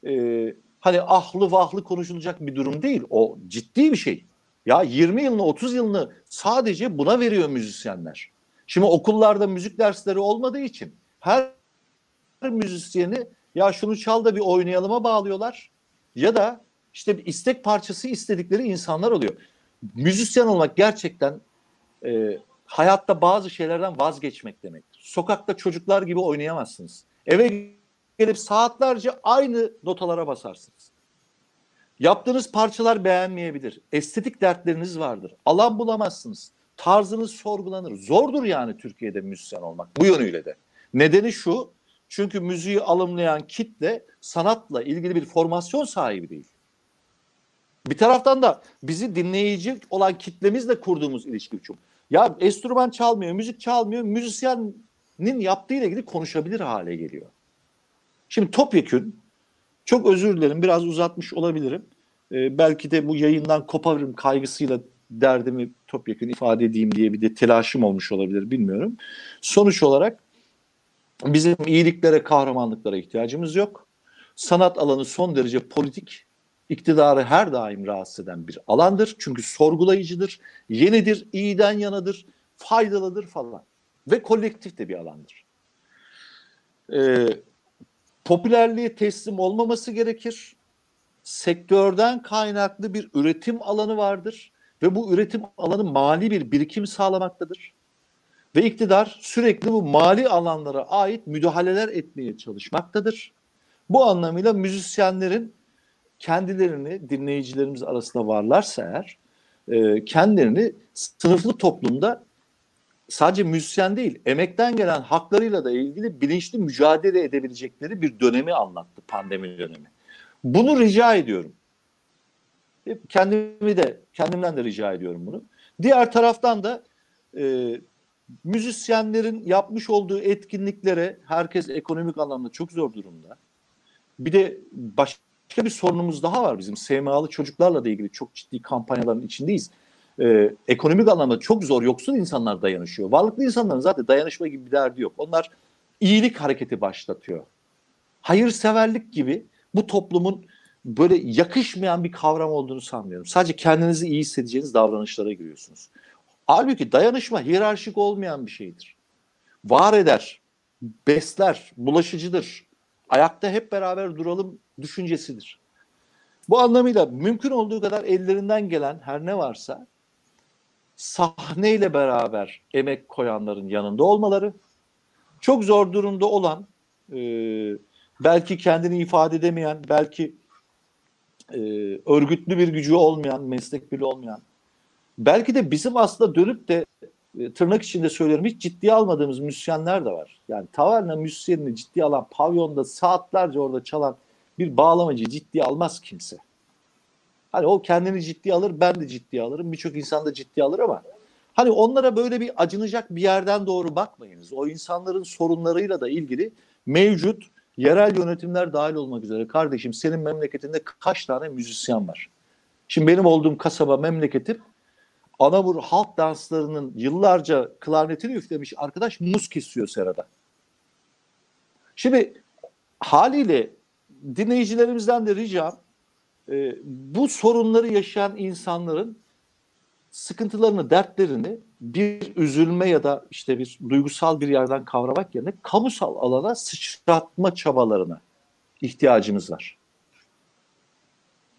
e, hani ahlı vahlı konuşulacak bir durum değil. O ciddi bir şey. Ya 20 yılını 30 yılını sadece buna veriyor müzisyenler. Şimdi okullarda müzik dersleri olmadığı için her müzisyeni ya şunu çal da bir oynayalıma bağlıyorlar. Ya da işte bir istek parçası istedikleri insanlar oluyor. Müzisyen olmak gerçekten e, hayatta bazı şeylerden vazgeçmek demektir. Sokakta çocuklar gibi oynayamazsınız. Eve gelip saatlerce aynı notalara basarsınız. Yaptığınız parçalar beğenmeyebilir. Estetik dertleriniz vardır. Alan bulamazsınız. Tarzınız sorgulanır. Zordur yani Türkiye'de müzisyen olmak bu yönüyle de. Nedeni şu, çünkü müziği alımlayan kitle sanatla ilgili bir formasyon sahibi değil. Bir taraftan da bizi dinleyici olan kitlemizle kurduğumuz ilişki çok. Ya enstrüman çalmıyor, müzik çalmıyor, müzisyenin yaptığıyla ilgili konuşabilir hale geliyor. Şimdi topyekün, çok özür dilerim biraz uzatmış olabilirim. Ee, belki de bu yayından koparırım kaygısıyla derdimi topyekün ifade edeyim diye bir de telaşım olmuş olabilir bilmiyorum. Sonuç olarak bizim iyiliklere, kahramanlıklara ihtiyacımız yok. Sanat alanı son derece politik, iktidarı her daim rahatsız eden bir alandır. Çünkü sorgulayıcıdır, yenidir, iyiden yanadır, faydalıdır falan. Ve kolektif de bir alandır. Ee, popülerliğe teslim olmaması gerekir. Sektörden kaynaklı bir üretim alanı vardır ve bu üretim alanı mali bir birikim sağlamaktadır. Ve iktidar sürekli bu mali alanlara ait müdahaleler etmeye çalışmaktadır. Bu anlamıyla müzisyenlerin kendilerini dinleyicilerimiz arasında varlarsa eğer e, kendilerini sınıflı toplumda sadece müzisyen değil, emekten gelen haklarıyla da ilgili bilinçli mücadele edebilecekleri bir dönemi anlattı pandemi dönemi. Bunu rica ediyorum. Hep kendimi de kendimden de rica ediyorum bunu. Diğer taraftan da e, müzisyenlerin yapmış olduğu etkinliklere herkes ekonomik anlamda çok zor durumda. Bir de başka bir sorunumuz daha var bizim. SMA'lı çocuklarla da ilgili çok ciddi kampanyaların içindeyiz. Ee, ekonomik anlamda çok zor yoksul insanlar dayanışıyor. Varlıklı insanların zaten dayanışma gibi bir derdi yok. Onlar iyilik hareketi başlatıyor. Hayırseverlik gibi bu toplumun böyle yakışmayan bir kavram olduğunu sanmıyorum. Sadece kendinizi iyi hissedeceğiniz davranışlara giriyorsunuz. Halbuki dayanışma hiyerarşik olmayan bir şeydir. Var eder, besler, bulaşıcıdır. Ayakta hep beraber duralım düşüncesidir. Bu anlamıyla mümkün olduğu kadar ellerinden gelen her ne varsa sahneyle beraber emek koyanların yanında olmaları, çok zor durumda olan, e, belki kendini ifade edemeyen, belki e, örgütlü bir gücü olmayan, meslek bile olmayan, belki de bizim aslında dönüp de e, tırnak içinde söylerim hiç ciddiye almadığımız müzisyenler de var. Yani taverna müzisyenini ciddiye alan, pavyonda saatlerce orada çalan bir bağlamacı ciddiye almaz kimse. Hani o kendini ciddiye alır, ben de ciddiye alırım. Birçok insan da ciddiye alır ama hani onlara böyle bir acınacak bir yerden doğru bakmayınız. O insanların sorunlarıyla da ilgili mevcut yerel yönetimler dahil olmak üzere kardeşim senin memleketinde kaç tane müzisyen var? Şimdi benim olduğum kasaba memleketim Anamur halk danslarının yıllarca klarnetini üflemiş arkadaş muz kesiyor serada. Şimdi haliyle dinleyicilerimizden de ricam e, bu sorunları yaşayan insanların sıkıntılarını, dertlerini bir üzülme ya da işte bir duygusal bir yerden kavramak yerine kamusal alana sıçratma çabalarına ihtiyacımız var.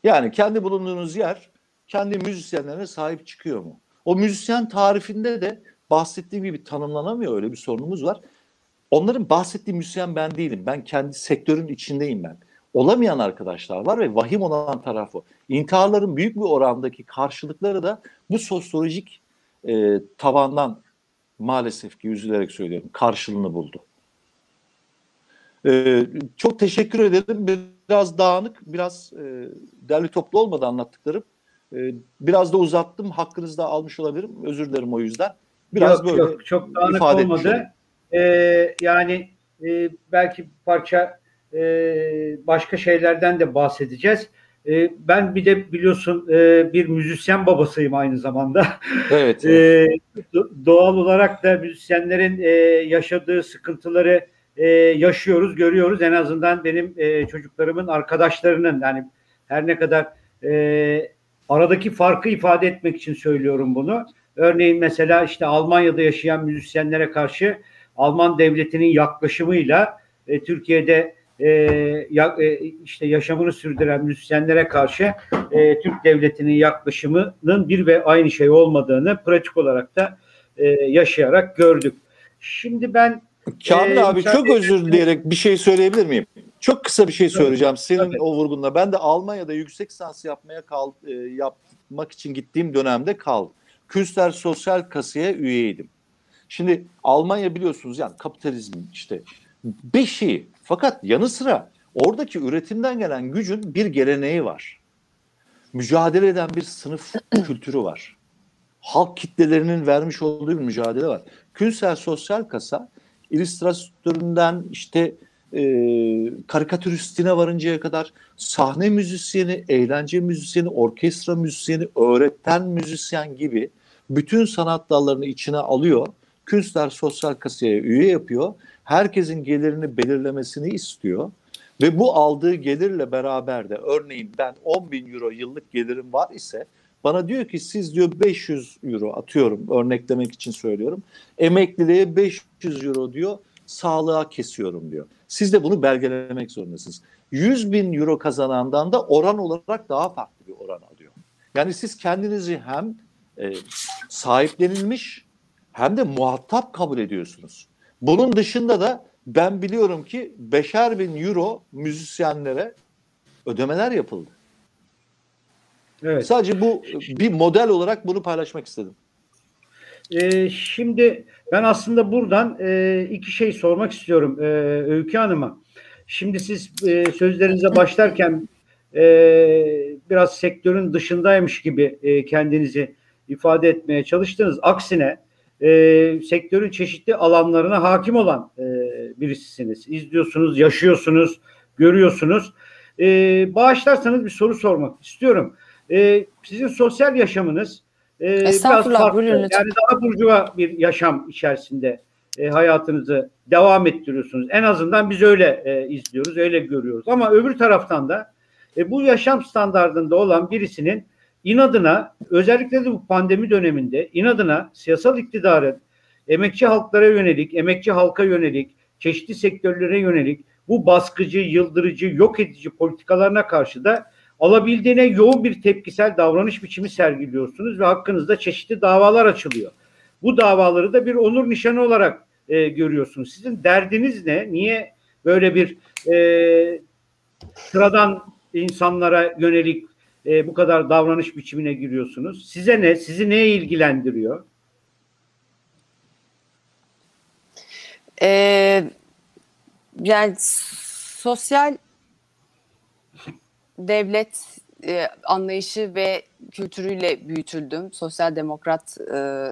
Yani kendi bulunduğunuz yer kendi müzisyenlerine sahip çıkıyor mu? O müzisyen tarifinde de bahsettiğim gibi tanımlanamıyor öyle bir sorunumuz var. Onların bahsettiği müzisyen ben değilim. Ben kendi sektörün içindeyim ben. Olamayan arkadaşlar var ve vahim olan tarafı. İntiharların büyük bir orandaki karşılıkları da bu sosyolojik e, tabandan maalesef ki üzülerek söylüyorum karşılığını buldu. E, çok teşekkür ederim. Biraz dağınık, biraz e, derli toplu olmadı anlattıklarım. Ee, biraz da uzattım. Hakkınızı da almış olabilirim. Özür dilerim o yüzden. Biraz yok, böyle yok, çok dağınık ifade olmadı. Ee, yani e, belki parça e, başka şeylerden de bahsedeceğiz. E, ben bir de biliyorsun e, bir müzisyen babasıyım aynı zamanda. Evet. e, doğal olarak da müzisyenlerin e, yaşadığı sıkıntıları e, yaşıyoruz, görüyoruz. En azından benim e, çocuklarımın arkadaşlarının yani her ne kadar e, aradaki farkı ifade etmek için söylüyorum bunu. Örneğin mesela işte Almanya'da yaşayan müzisyenlere karşı Alman devletinin yaklaşımıyla e, Türkiye'de e, ya, e, işte yaşamını sürdüren müzisyenlere karşı e, Türk devletinin yaklaşımının bir ve aynı şey olmadığını pratik olarak da e, yaşayarak gördük. Şimdi ben Kamil e, abi çok özür dileyerek bir şey söyleyebilir miyim? Çok kısa bir şey söyleyeceğim senin Tabii. o vurgunla. Ben de Almanya'da yüksek lisans yapmaya kal, e, yapmak için gittiğim dönemde kaldım. Künstler Sosyal Kasa'ya üyeydim. Şimdi Almanya biliyorsunuz yani kapitalizmin işte beşiği. Fakat yanı sıra oradaki üretimden gelen gücün bir geleneği var. Mücadele eden bir sınıf kültürü var. Halk kitlelerinin vermiş olduğu bir mücadele var. Künstler Sosyal Kasa illüstratöründen işte e, karikatüristine varıncaya kadar sahne müzisyeni, eğlence müzisyeni, orkestra müzisyeni, öğretmen müzisyen gibi bütün sanat dallarını içine alıyor. Künstler sosyal kasaya üye yapıyor. Herkesin gelirini belirlemesini istiyor. Ve bu aldığı gelirle beraber de örneğin ben 10 bin euro yıllık gelirim var ise bana diyor ki siz diyor 500 euro atıyorum örneklemek için söylüyorum. Emekliliğe 500 euro diyor sağlığa kesiyorum diyor. Siz de bunu belgelemek zorundasınız. 100 bin euro kazanandan da oran olarak daha farklı bir oran alıyor. Yani siz kendinizi hem e, sahiplenilmiş hem de muhatap kabul ediyorsunuz. Bunun dışında da ben biliyorum ki beşer bin euro müzisyenlere ödemeler yapıldı. evet. Sadece bu bir model olarak bunu paylaşmak istedim. e, şimdi ben aslında buradan e, iki şey sormak istiyorum e, Öykü Hanım'a. Şimdi siz e, sözlerinize başlarken e, biraz sektörün dışındaymış gibi e, kendinizi ifade etmeye çalıştınız. Aksine e, sektörün çeşitli alanlarına hakim olan e, birisisiniz. İzliyorsunuz, yaşıyorsunuz, görüyorsunuz. E, bağışlarsanız bir soru sormak istiyorum. E, sizin sosyal yaşamınız e, biraz farklı. Yani daha burcuva bir yaşam içerisinde e, hayatınızı devam ettiriyorsunuz. En azından biz öyle e, izliyoruz, öyle görüyoruz. Ama öbür taraftan da e, bu yaşam standartında olan birisinin inadına özellikle de bu pandemi döneminde inadına siyasal iktidarın emekçi halklara yönelik, emekçi halka yönelik, çeşitli sektörlere yönelik bu baskıcı, yıldırıcı, yok edici politikalarına karşı da alabildiğine yoğun bir tepkisel davranış biçimi sergiliyorsunuz ve hakkınızda çeşitli davalar açılıyor. Bu davaları da bir onur nişanı olarak e, görüyorsunuz. Sizin derdiniz ne? Niye böyle bir e, sıradan insanlara yönelik e, bu kadar davranış biçimine giriyorsunuz? Size ne? Sizi neye ilgilendiriyor? Ee, yani sosyal devlet e, anlayışı ve kültürüyle büyütüldüm. Sosyal demokrat e,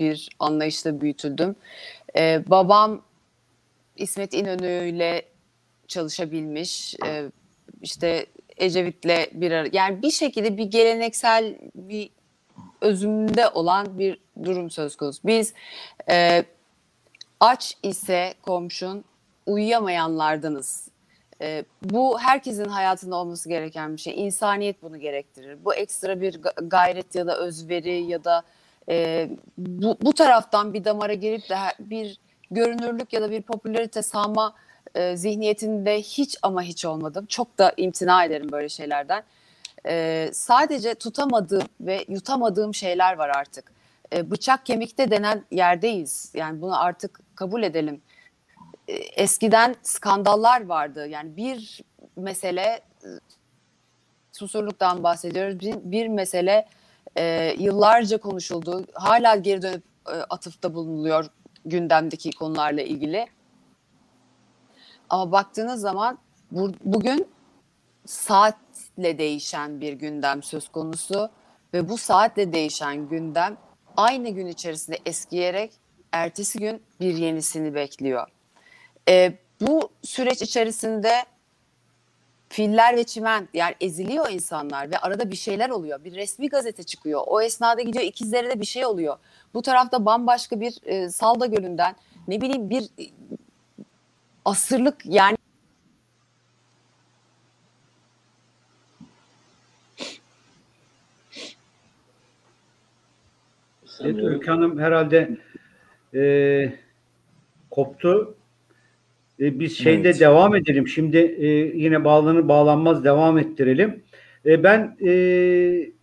bir anlayışla büyütüldüm. E, babam İsmet İnönü'yle çalışabilmiş. E, işte Ecevit'le bir ara yani bir şekilde bir geleneksel bir özümde olan bir durum söz konusu. Biz e, aç ise komşun uyuyamayanlardanız. E, bu herkesin hayatında olması gereken bir şey. İnsaniyet bunu gerektirir. Bu ekstra bir gayret ya da özveri ya da e, bu, bu taraftan bir damara girip de bir görünürlük ya da bir popülarite sağma e, zihniyetinde hiç ama hiç olmadım. Çok da imtina ederim böyle şeylerden. E, sadece tutamadığım ve yutamadığım şeyler var artık. E, bıçak kemikte denen yerdeyiz. Yani bunu artık kabul edelim. E, eskiden skandallar vardı. Yani bir mesele susurluktan bahsediyoruz. Bir, bir mesele e, yıllarca konuşuldu. Hala geri dönüp e, atıfta bulunuluyor gündemdeki konularla ilgili. Ama baktığınız zaman bu, bugün saatle değişen bir gündem söz konusu ve bu saatle değişen gündem aynı gün içerisinde eskiyerek ertesi gün bir yenisini bekliyor. E, bu süreç içerisinde filler ve çimen yani eziliyor insanlar ve arada bir şeyler oluyor. Bir resmi gazete çıkıyor. O esnada gidiyor ikizlere de bir şey oluyor. Bu tarafta bambaşka bir e, Salda Gölü'nden ne bileyim bir asırlık yani Evet, Öykü Hanım herhalde e, koptu. E, biz şeyde evet. devam edelim. Şimdi e, yine bağlanır bağlanmaz devam ettirelim. E, ben e,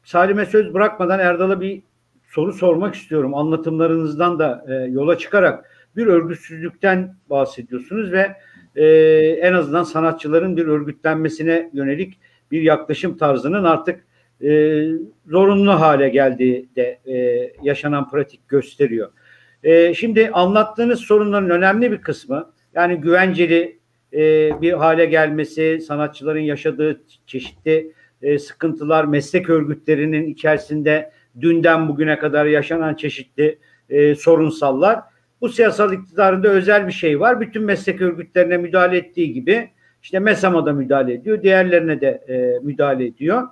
Salim'e söz bırakmadan Erdal'a bir soru sormak istiyorum. Anlatımlarınızdan da e, yola çıkarak bir örgütsüzlükten bahsediyorsunuz ve e, en azından sanatçıların bir örgütlenmesine yönelik bir yaklaşım tarzının artık e, zorunlu hale geldiği de e, yaşanan pratik gösteriyor. E, şimdi anlattığınız sorunların önemli bir kısmı yani güvenceli e, bir hale gelmesi, sanatçıların yaşadığı çeşitli e, sıkıntılar, meslek örgütlerinin içerisinde dünden bugüne kadar yaşanan çeşitli e, sorunsallar. Bu siyasal iktidarında özel bir şey var. Bütün meslek örgütlerine müdahale ettiği gibi işte MESAM'a da müdahale ediyor, diğerlerine de e, müdahale ediyor.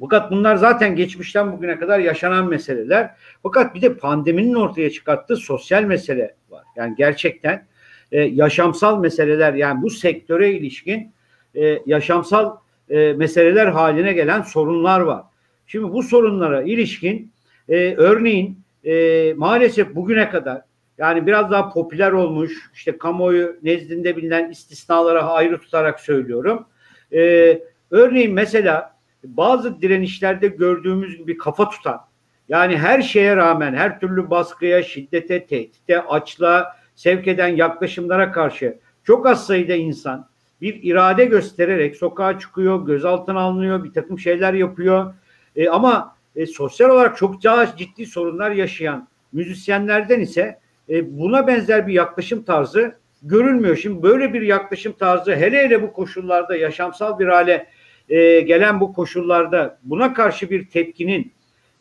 Fakat bunlar zaten geçmişten bugüne kadar yaşanan meseleler. Fakat bir de pandeminin ortaya çıkarttığı sosyal mesele var. Yani gerçekten e, yaşamsal meseleler yani bu sektöre ilişkin e, yaşamsal e, meseleler haline gelen sorunlar var. Şimdi bu sorunlara ilişkin e, örneğin e, maalesef bugüne kadar yani biraz daha popüler olmuş işte kamuoyu nezdinde bilinen istisnalara ayrı tutarak söylüyorum. E, örneğin mesela bazı direnişlerde gördüğümüz gibi kafa tutan yani her şeye rağmen her türlü baskıya, şiddete, tehdite, açlığa sevk eden yaklaşımlara karşı çok az sayıda insan bir irade göstererek sokağa çıkıyor, gözaltına alınıyor, bir takım şeyler yapıyor. E, ama e, sosyal olarak çok daha ciddi sorunlar yaşayan Müzisyenlerden ise e, buna benzer bir yaklaşım tarzı görülmüyor. Şimdi böyle bir yaklaşım tarzı hele hele bu koşullarda yaşamsal bir hale e, gelen bu koşullarda buna karşı bir tepkinin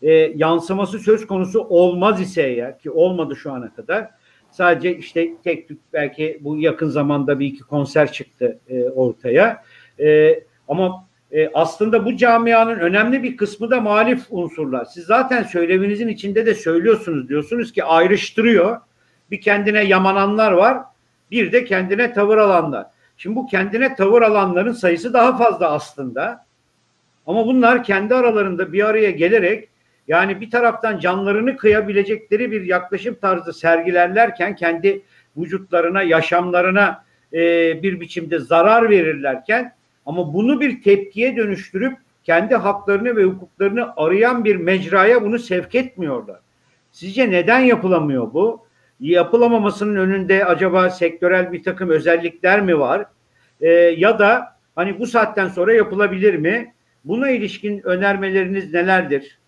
e, yansıması söz konusu olmaz ise eğer ki olmadı şu ana kadar sadece işte tek tük belki bu yakın zamanda bir iki konser çıktı e, ortaya e, ama e, aslında bu camianın önemli bir kısmı da muhalif unsurlar. Siz zaten söyleminizin içinde de söylüyorsunuz diyorsunuz ki ayrıştırıyor. Bir kendine yamananlar var bir de kendine tavır alanlar. Şimdi bu kendine tavır alanların sayısı daha fazla aslında. Ama bunlar kendi aralarında bir araya gelerek yani bir taraftan canlarını kıyabilecekleri bir yaklaşım tarzı sergilerlerken kendi vücutlarına, yaşamlarına e, bir biçimde zarar verirlerken ama bunu bir tepkiye dönüştürüp kendi haklarını ve hukuklarını arayan bir mecraya bunu sevk etmiyorlar. Sizce neden yapılamıyor bu? Yapılamamasının önünde acaba sektörel bir takım özellikler mi var? Ee, ya da hani bu saatten sonra yapılabilir mi? Buna ilişkin önermeleriniz nelerdir?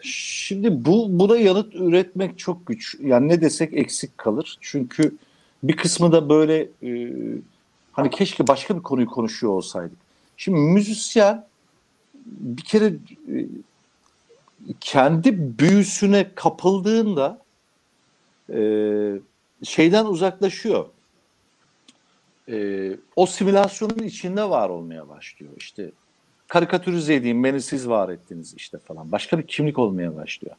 Şimdi bu buna yanıt üretmek çok güç. Yani ne desek eksik kalır. Çünkü bir kısmı da böyle e, hani keşke başka bir konuyu konuşuyor olsaydık. Şimdi müzisyen bir kere e, kendi büyüsüne kapıldığında e, şeyden uzaklaşıyor. E, o simülasyonun içinde var olmaya başlıyor. İşte karikatürize edeyim, beni siz var ettiniz işte falan. Başka bir kimlik olmaya başlıyor.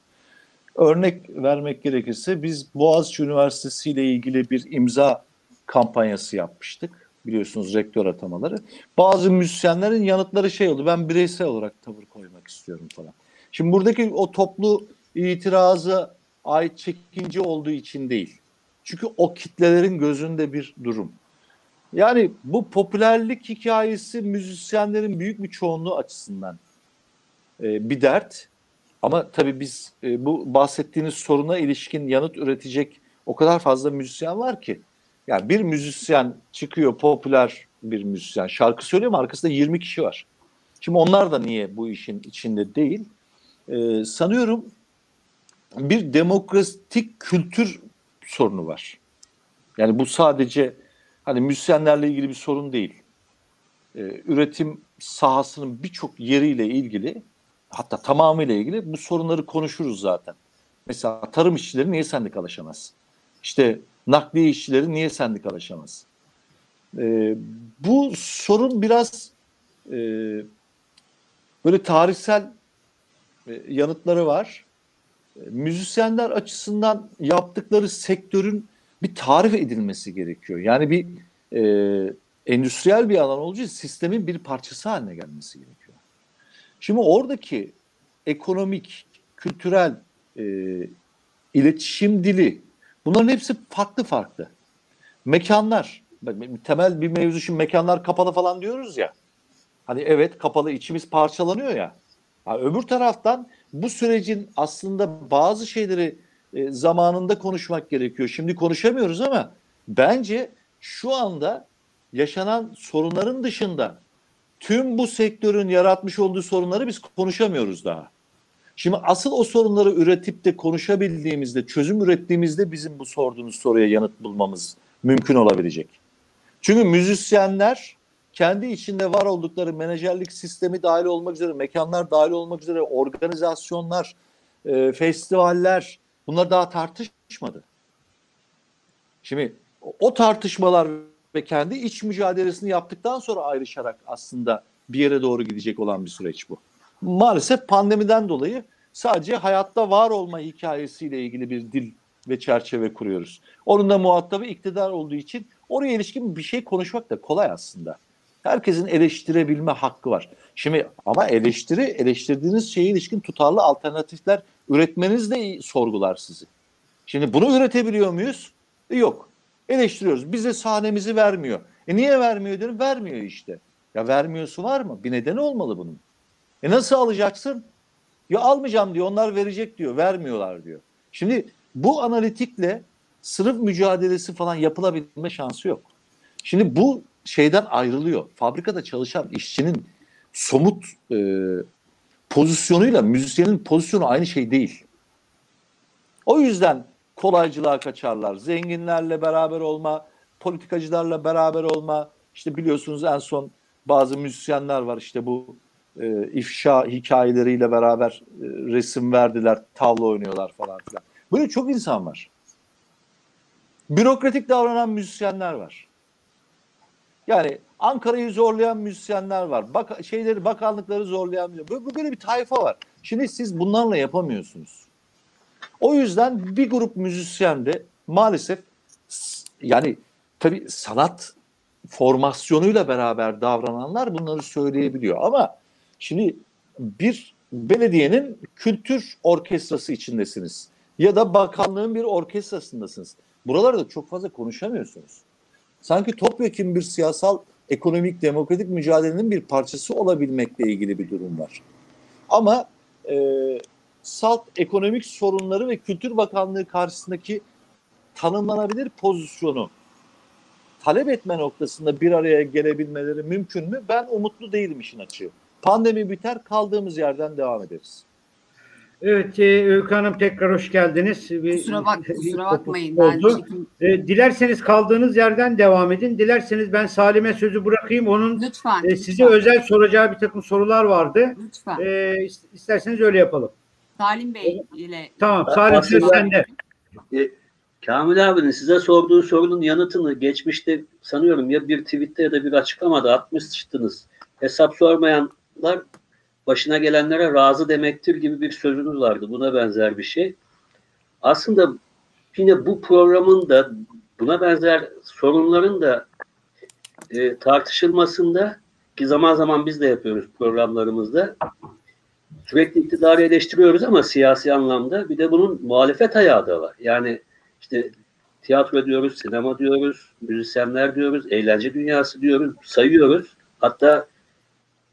Örnek vermek gerekirse biz Boğaziçi Üniversitesi ile ilgili bir imza kampanyası yapmıştık. Biliyorsunuz rektör atamaları. Bazı müzisyenlerin yanıtları şey oldu. Ben bireysel olarak tavır koymak istiyorum falan. Şimdi buradaki o toplu itirazı ait çekince olduğu için değil. Çünkü o kitlelerin gözünde bir durum. Yani bu popülerlik hikayesi müzisyenlerin büyük bir çoğunluğu açısından e, bir dert. Ama tabii biz e, bu bahsettiğiniz soruna ilişkin yanıt üretecek o kadar fazla müzisyen var ki. Yani bir müzisyen çıkıyor popüler bir müzisyen şarkı söylüyor ama arkasında 20 kişi var. Şimdi onlar da niye bu işin içinde değil? E, sanıyorum bir demokratik kültür sorunu var. Yani bu sadece hani müzisyenlerle ilgili bir sorun değil. Ee, üretim sahasının birçok yeriyle ilgili hatta tamamıyla ilgili bu sorunları konuşuruz zaten. Mesela tarım işçileri niye sendikalaşamaz? İşte nakliye işçileri niye sendikalaşamaz? Ee, bu sorun biraz e, böyle tarihsel e, yanıtları var. Müzisyenler açısından yaptıkları sektörün bir tarif edilmesi gerekiyor. Yani bir e, endüstriyel bir alan için sistemin bir parçası haline gelmesi gerekiyor. Şimdi oradaki ekonomik, kültürel, e, iletişim dili bunların hepsi farklı farklı. Mekanlar, temel bir mevzu şimdi mekanlar kapalı falan diyoruz ya. Hani evet kapalı içimiz parçalanıyor ya. Ha, öbür taraftan bu sürecin aslında bazı şeyleri e, zamanında konuşmak gerekiyor. Şimdi konuşamıyoruz ama bence şu anda yaşanan sorunların dışında tüm bu sektörün yaratmış olduğu sorunları biz konuşamıyoruz daha. Şimdi asıl o sorunları üretip de konuşabildiğimizde, çözüm ürettiğimizde bizim bu sorduğunuz soruya yanıt bulmamız mümkün olabilecek. Çünkü müzisyenler kendi içinde var oldukları menajerlik sistemi dahil olmak üzere, mekanlar dahil olmak üzere, organizasyonlar, e, festivaller bunlar daha tartışmadı. Şimdi o tartışmalar ve kendi iç mücadelesini yaptıktan sonra ayrışarak aslında bir yere doğru gidecek olan bir süreç bu. Maalesef pandemiden dolayı sadece hayatta var olma hikayesiyle ilgili bir dil ve çerçeve kuruyoruz. Onun da muhatabı iktidar olduğu için oraya ilişkin bir şey konuşmak da kolay aslında. Herkesin eleştirebilme hakkı var. Şimdi ama eleştiri, eleştirdiğiniz şeye ilişkin tutarlı alternatifler üretmeniz de sorgular sizi. Şimdi bunu üretebiliyor muyuz? E, yok. Eleştiriyoruz. Bize sahnemizi vermiyor. E niye vermiyor diyorum. Vermiyor işte. Ya vermiyorsu var mı? Bir nedeni olmalı bunun. E nasıl alacaksın? Ya almayacağım diyor. Onlar verecek diyor. Vermiyorlar diyor. Şimdi bu analitikle sınıf mücadelesi falan yapılabilme şansı yok. Şimdi bu şeyden ayrılıyor. Fabrikada çalışan işçinin somut e, pozisyonuyla müzisyenin pozisyonu aynı şey değil. O yüzden kolaycılığa kaçarlar. Zenginlerle beraber olma, politikacılarla beraber olma. İşte biliyorsunuz en son bazı müzisyenler var işte bu e, ifşa hikayeleriyle beraber e, resim verdiler, tavla oynuyorlar falan filan. Böyle çok insan var. Bürokratik davranan müzisyenler var. Yani Ankara'yı zorlayan müzisyenler var. Bak şeyleri bakanlıkları zorlayan böyle, böyle bir tayfa var. Şimdi siz bunlarla yapamıyorsunuz. O yüzden bir grup müzisyen de maalesef yani tabii sanat formasyonuyla beraber davrananlar bunları söyleyebiliyor. Ama şimdi bir belediyenin kültür orkestrası içindesiniz ya da bakanlığın bir orkestrasındasınız. Buralarda çok fazla konuşamıyorsunuz. Sanki topyekun bir siyasal, ekonomik, demokratik mücadelenin bir parçası olabilmekle ilgili bir durum var. Ama e, salt ekonomik sorunları ve Kültür Bakanlığı karşısındaki tanımlanabilir pozisyonu talep etme noktasında bir araya gelebilmeleri mümkün mü? Ben umutlu değilim işin açığı. Pandemi biter kaldığımız yerden devam ederiz. Evet, e, Öykü Hanım tekrar hoş geldiniz. Bir- Kusura, bak, kusura bakmayın. Ben oldu. E, dilerseniz kaldığınız yerden devam edin. Dilerseniz ben Salim'e sözü bırakayım. Onun lütfen. e, size lütfen, özel soracağı bir takım sorular vardı. Lütfen. E, is- isterseniz öyle yapalım. Salim Bey ile Tamam, Salim söz sende. Kamil abinin size sorduğu sorunun yanıtını geçmişte sanıyorum ya bir tweette ya da bir açıklamada atmıştınız. Hesap sormayanlar başına gelenlere razı demektir gibi bir sözünüz vardı. Buna benzer bir şey. Aslında yine bu programın da buna benzer sorunların da e, tartışılmasında ki zaman zaman biz de yapıyoruz programlarımızda sürekli iktidarı eleştiriyoruz ama siyasi anlamda bir de bunun muhalefet ayağı da var. Yani işte tiyatro diyoruz, sinema diyoruz, müzisyenler diyoruz, eğlence dünyası diyoruz, sayıyoruz. Hatta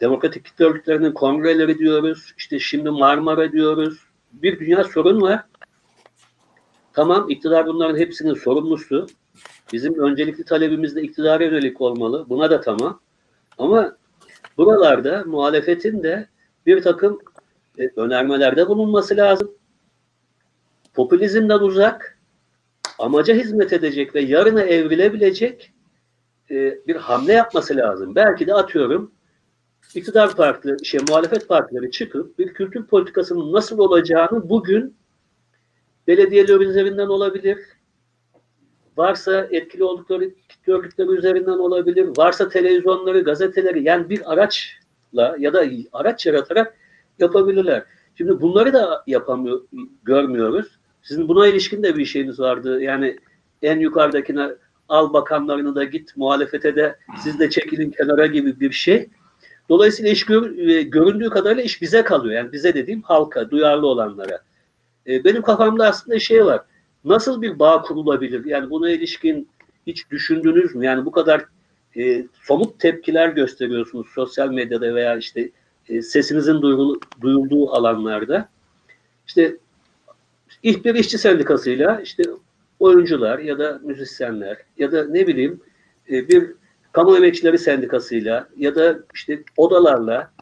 demokratik kitle örgütlerinin kongreleri diyoruz, işte şimdi Marmara diyoruz. Bir dünya sorun var. Tamam iktidar bunların hepsinin sorumlusu. Bizim öncelikli talebimiz de iktidara yönelik olmalı. Buna da tamam. Ama buralarda muhalefetin de bir takım e, önermelerde bulunması lazım. Popülizmden uzak, amaca hizmet edecek ve yarına evrilebilecek e, bir hamle yapması lazım. Belki de atıyorum iktidar partileri, şey muhalefet partileri çıkıp bir kültür politikasının nasıl olacağını bugün belediyeler üzerinden olabilir. Varsa etkili oldukları kitle örgütleri üzerinden olabilir. Varsa televizyonları, gazeteleri yani bir araçla ya da araç yaratarak yapabilirler. Şimdi bunları da yapamıyor, görmüyoruz. Sizin buna ilişkin de bir şeyiniz vardı. Yani en yukarıdakine al bakanlarını da git muhalefete de siz de çekilin kenara gibi bir şey. Dolayısıyla iş gör, e, göründüğü kadarıyla iş bize kalıyor. Yani bize dediğim halka, duyarlı olanlara. E, benim kafamda aslında şey var. Nasıl bir bağ kurulabilir? Yani buna ilişkin hiç düşündünüz mü? Yani bu kadar e, somut tepkiler gösteriyorsunuz sosyal medyada veya işte e, sesinizin duyulu, duyulduğu alanlarda. İşte ilk bir işçi sendikasıyla işte oyuncular ya da müzisyenler ya da ne bileyim e, bir kamu emekçileri sendikasıyla ya da işte odalarla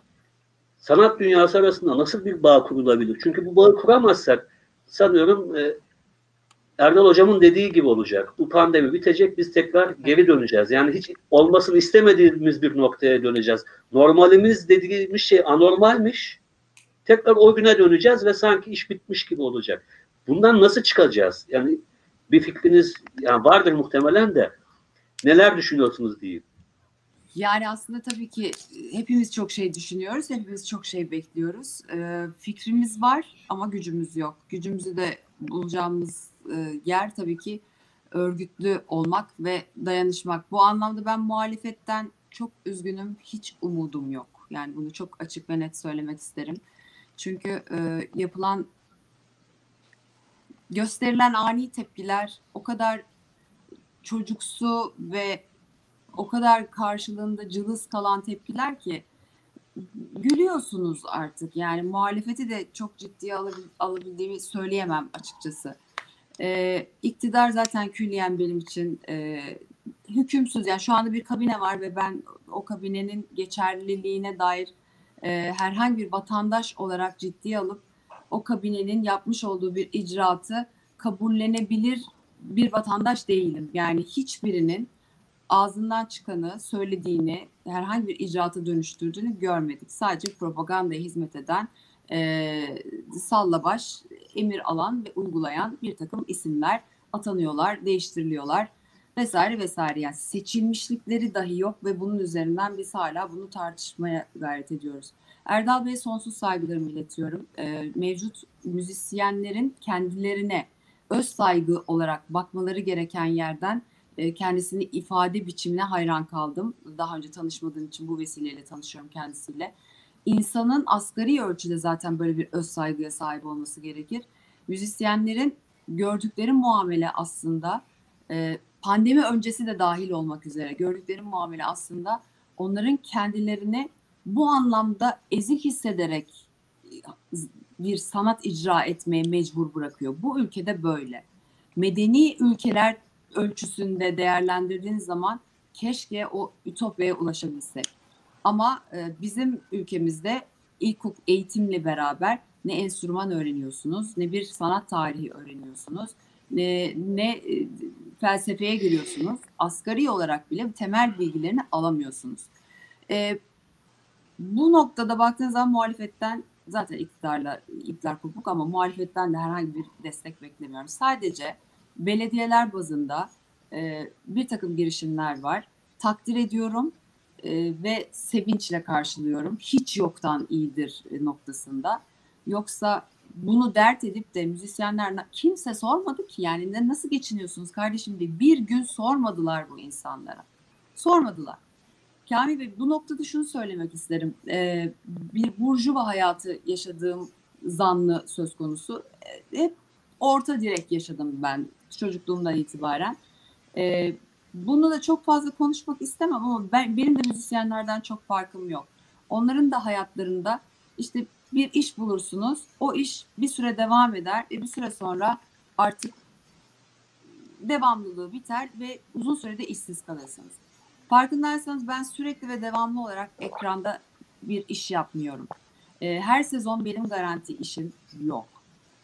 sanat dünyası arasında nasıl bir bağ kurulabilir? Çünkü bu bağı kuramazsak sanıyorum e, Erdal Hocam'ın dediği gibi olacak. Bu pandemi bitecek, biz tekrar geri döneceğiz. Yani hiç olmasını istemediğimiz bir noktaya döneceğiz. Normalimiz dediğimiz şey anormalmiş. Tekrar o güne döneceğiz ve sanki iş bitmiş gibi olacak. Bundan nasıl çıkacağız? Yani bir fikriniz yani vardır muhtemelen de neler düşünüyorsunuz diyeyim. Yani aslında tabii ki hepimiz çok şey düşünüyoruz, hepimiz çok şey bekliyoruz. Ee, fikrimiz var ama gücümüz yok. Gücümüzü de bulacağımız e, yer tabii ki örgütlü olmak ve dayanışmak. Bu anlamda ben muhalefetten çok üzgünüm, hiç umudum yok. Yani bunu çok açık ve net söylemek isterim. Çünkü e, yapılan, gösterilen ani tepkiler o kadar çocuksu ve o kadar karşılığında cılız kalan tepkiler ki gülüyorsunuz artık. Yani muhalefeti de çok ciddiye alabil, alabildiğimi söyleyemem açıkçası. Ee, iktidar zaten külliyen benim için e, hükümsüz. Yani şu anda bir kabine var ve ben o kabinenin geçerliliğine dair e, herhangi bir vatandaş olarak ciddiye alıp o kabinenin yapmış olduğu bir icraatı kabullenebilir bir vatandaş değilim. Yani hiçbirinin ağzından çıkanı, söylediğini, herhangi bir icraata dönüştürdüğünü görmedik. Sadece propagandaya hizmet eden, e, salla baş, emir alan ve uygulayan bir takım isimler atanıyorlar, değiştiriliyorlar vesaire vesaire. Yani seçilmişlikleri dahi yok ve bunun üzerinden biz hala bunu tartışmaya gayret ediyoruz. Erdal Bey'e sonsuz saygılarımı iletiyorum. Ee, mevcut müzisyenlerin kendilerine öz saygı olarak bakmaları gereken yerden e, kendisini ifade biçimine hayran kaldım. Daha önce tanışmadığım için bu vesileyle tanışıyorum kendisiyle. İnsanın asgari ölçüde zaten böyle bir öz saygıya sahip olması gerekir. Müzisyenlerin gördükleri muamele aslında e, pandemi öncesi de dahil olmak üzere gördükleri muamele aslında onların kendilerini bu anlamda ezik hissederek bir sanat icra etmeye mecbur bırakıyor. Bu ülkede böyle. Medeni ülkeler ölçüsünde değerlendirdiğiniz zaman keşke o ütopyaya ulaşabilsek. Ama e, bizim ülkemizde ilkokul eğitimle beraber ne enstrüman öğreniyorsunuz, ne bir sanat tarihi öğreniyorsunuz, ne, ne e, felsefeye giriyorsunuz. Asgari olarak bile temel bilgilerini alamıyorsunuz. E, bu noktada baktığınız zaman muhalefetten zaten iktidarla ipler kopuk ama muhalefetten de herhangi bir destek beklemiyorum. Sadece belediyeler bazında e, bir takım girişimler var. Takdir ediyorum e, ve sevinçle karşılıyorum. Hiç yoktan iyidir e, noktasında. Yoksa bunu dert edip de müzisyenler kimse sormadı ki yani nasıl geçiniyorsunuz kardeşim diye bir gün sormadılar bu insanlara. Sormadılar. Kamil Bey bu noktada şunu söylemek isterim. Ee, bir burjuva hayatı yaşadığım zanlı söz konusu. Ee, hep orta direk yaşadım ben çocukluğumdan itibaren. Ee, bunu da çok fazla konuşmak istemem ama ben, benim de müzisyenlerden çok farkım yok. Onların da hayatlarında işte bir iş bulursunuz. O iş bir süre devam eder ve bir süre sonra artık devamlılığı biter ve uzun sürede işsiz kalırsınız. Farkındaysanız ben sürekli ve devamlı olarak ekranda bir iş yapmıyorum. Ee, her sezon benim garanti işim yok.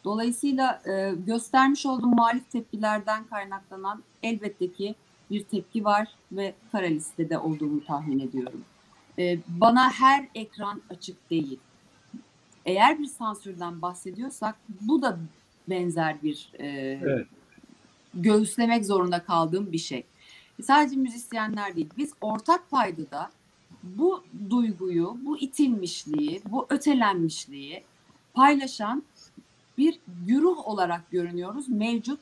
Dolayısıyla e, göstermiş olduğum muhalif tepkilerden kaynaklanan elbette ki bir tepki var ve kara listede olduğumu tahmin ediyorum. Ee, bana her ekran açık değil. Eğer bir sansürden bahsediyorsak bu da benzer bir e, evet. göğüslemek zorunda kaldığım bir şey. Sadece müzisyenler değil, biz ortak paydada bu duyguyu, bu itilmişliği, bu ötelenmişliği paylaşan bir güruh olarak görünüyoruz mevcut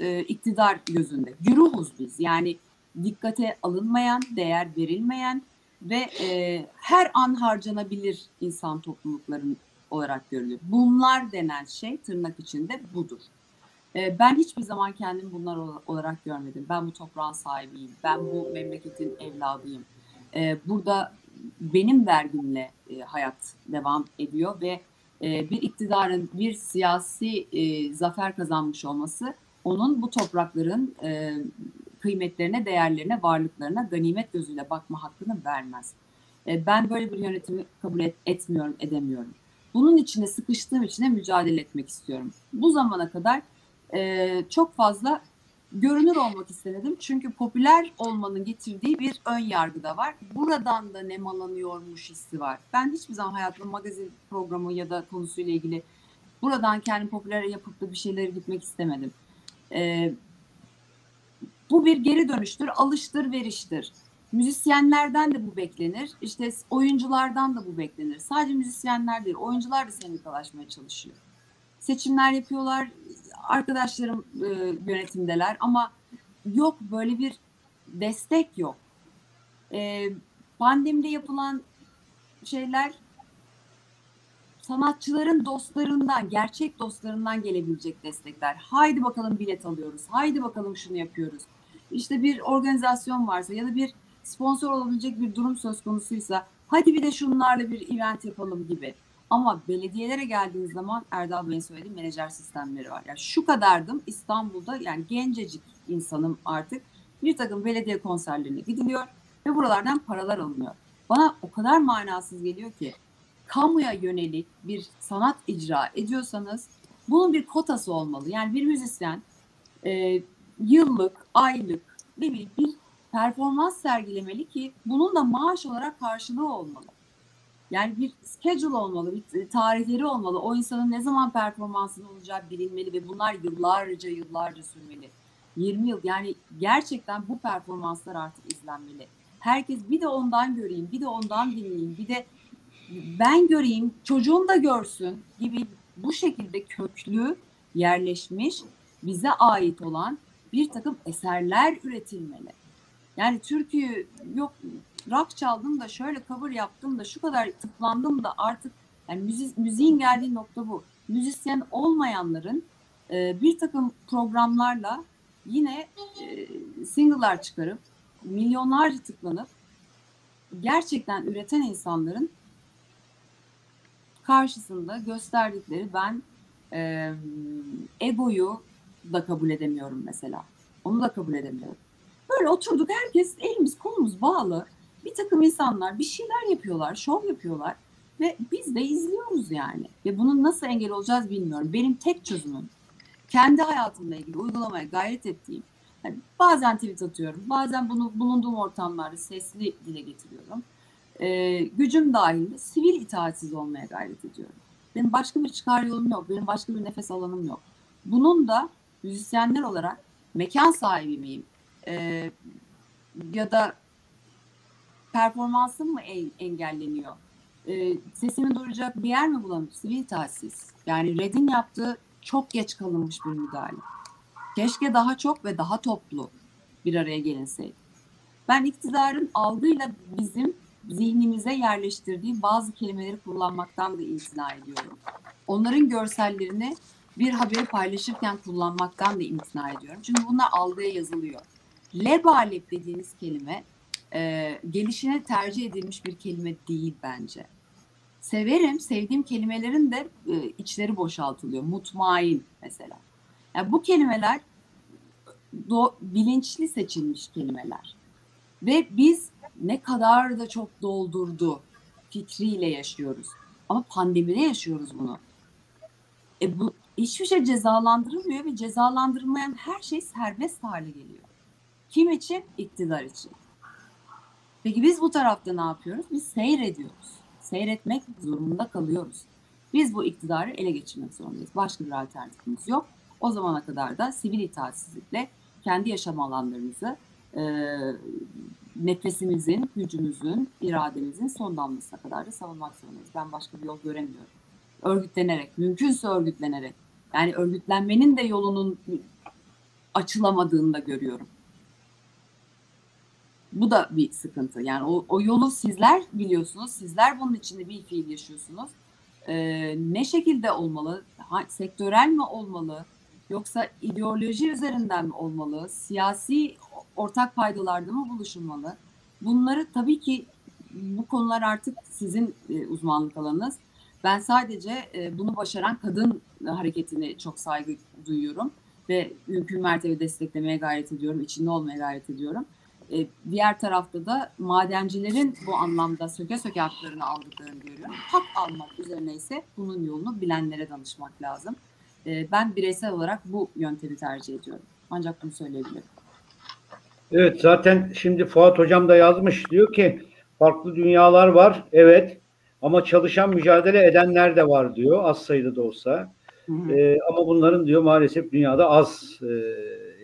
e, iktidar gözünde. Güruhuz biz. Yani dikkate alınmayan, değer verilmeyen ve e, her an harcanabilir insan toplulukların olarak görülüyor. Bunlar denen şey tırnak içinde budur. E, ben hiçbir zaman kendimi bunlar olarak görmedim. Ben bu toprağın sahibiyim. Ben bu memleketin evladıyım. E, burada benim vergimle e, hayat devam ediyor ve e, bir iktidarın bir siyasi e, zafer kazanmış olması onun bu toprakların kıymetlerine, değerlerine, varlıklarına ganimet gözüyle bakma hakkını vermez. Ben böyle bir yönetimi kabul et, etmiyorum, edemiyorum. Bunun içine sıkıştığım içine mücadele etmek istiyorum. Bu zamana kadar e, çok fazla görünür olmak istedim. Çünkü popüler olmanın getirdiği bir ön yargı da var. Buradan da nemalanıyormuş hissi var. Ben hiçbir zaman hayatımda magazin programı ya da konusuyla ilgili buradan kendim popüler yapıp da bir şeyleri gitmek istemedim. Ee, bu bir geri dönüştür, alıştır, veriştir. Müzisyenlerden de bu beklenir. İşte oyunculardan da bu beklenir. Sadece müzisyenler değil, oyuncular da sendikalaşmaya çalışıyor. Seçimler yapıyorlar, arkadaşlarım e, yönetimdeler ama yok böyle bir destek yok. E, pandemide yapılan şeyler sanatçıların dostlarından, gerçek dostlarından gelebilecek destekler. Haydi bakalım bilet alıyoruz. Haydi bakalım şunu yapıyoruz. İşte bir organizasyon varsa ya da bir sponsor olabilecek bir durum söz konusuysa hadi bir de şunlarla bir event yapalım gibi. Ama belediyelere geldiğiniz zaman Erdal Bey'in söylediği menajer sistemleri var. Yani şu kadardım İstanbul'da yani gencecik insanım artık bir takım belediye konserlerine gidiliyor ve buralardan paralar alınıyor. Bana o kadar manasız geliyor ki kamuya yönelik bir sanat icra ediyorsanız Bunun bir kotası olmalı. Yani bir müzisyen e, yıllık, aylık ne bileyim bir performans sergilemeli ki bunun da maaş olarak karşılığı olmalı. Yani bir schedule olmalı, bir tarihleri olmalı. O insanın ne zaman performansının olacağı bilinmeli ve bunlar yıllarca yıllarca sürmeli. 20 yıl yani gerçekten bu performanslar artık izlenmeli. Herkes bir de ondan göreyim, bir de ondan dinleyeyim, bir de ben göreyim, çocuğum da görsün gibi bu şekilde köklü, yerleşmiş, bize ait olan bir takım eserler üretilmeli. Yani türküyü yok rock çaldım da şöyle cover yaptım da şu kadar tıklandım da artık yani müzi, müziğin geldiği nokta bu. Müzisyen olmayanların e, bir takım programlarla yine e, single'lar çıkarıp milyonlarca tıklanıp gerçekten üreten insanların karşısında gösterdikleri ben e, egoyu da kabul edemiyorum mesela. Onu da kabul edemiyorum. Böyle oturduk herkes elimiz kolumuz bağlı. Bir takım insanlar bir şeyler yapıyorlar, şov yapıyorlar ve biz de izliyoruz yani. Ve bunun nasıl engel olacağız bilmiyorum. Benim tek çözümüm kendi hayatımla ilgili uygulamaya gayret ettiğim yani bazen tweet atıyorum, bazen bunu bulunduğum ortamlarda sesli dile getiriyorum. Ee, gücüm dahilinde sivil itaatsiz olmaya gayret ediyorum. Benim başka bir çıkar yolum yok, benim başka bir nefes alanım yok. Bunun da müzisyenler olarak mekan sahibi miyim? Ee, ya da performansım mı engelleniyor? Ee, sesimi duyuracak bir yer mi bulamıyorum? Sivil itaatsiz. Yani Red'in yaptığı çok geç kalınmış bir müdahale. Keşke daha çok ve daha toplu bir araya gelinseydi. Ben iktidarın algıyla bizim zihnimize yerleştirdiği bazı kelimeleri kullanmaktan da imtina ediyorum. Onların görsellerini bir haberi paylaşırken kullanmaktan da imtina ediyorum. Çünkü bunlar algıya yazılıyor. Lebalep dediğiniz kelime e, gelişine tercih edilmiş bir kelime değil bence. Severim, sevdiğim kelimelerin de e, içleri boşaltılıyor. Mutmain mesela. Yani bu kelimeler do, bilinçli seçilmiş kelimeler. Ve biz ne kadar da çok doldurdu fikriyle yaşıyoruz. Ama pandemide yaşıyoruz bunu. E bu hiçbir şey cezalandırılmıyor ve cezalandırılmayan her şey serbest hale geliyor. Kim için? İktidar için. Peki biz bu tarafta ne yapıyoruz? Biz seyrediyoruz. Seyretmek zorunda kalıyoruz. Biz bu iktidarı ele geçirmek zorundayız. Başka bir alternatifimiz yok. O zamana kadar da sivil itaatsizlikle kendi yaşam alanlarımızı e, nefesimizin, gücümüzün, irademizin son damlasına kadar da savunmak zorundayız. Ben başka bir yol göremiyorum. Örgütlenerek, mümkünse örgütlenerek. Yani örgütlenmenin de yolunun açılamadığını da görüyorum. Bu da bir sıkıntı. Yani o, o yolu sizler biliyorsunuz. Sizler bunun içinde bir fiil yaşıyorsunuz. Ee, ne şekilde olmalı? Ha, sektörel mi olmalı? Yoksa ideoloji üzerinden mi olmalı? Siyasi ortak paydalarda mı buluşulmalı? Bunları tabii ki bu konular artık sizin e, uzmanlık alanınız. Ben sadece e, bunu başaran kadın hareketine çok saygı duyuyorum ve mümkün mertebe desteklemeye gayret ediyorum, içinde olmaya gayret ediyorum. E, diğer tarafta da madencilerin bu anlamda söke söke haklarını aldıklarını görüyorum. Hak almak üzerine ise bunun yolunu bilenlere danışmak lazım. E, ben bireysel olarak bu yöntemi tercih ediyorum. Ancak bunu söyleyebilirim. Evet zaten şimdi Fuat Hocam da yazmış diyor ki farklı dünyalar var evet ama çalışan mücadele edenler de var diyor az sayıda da olsa. Hı hı. E, ama bunların diyor maalesef dünyada az e,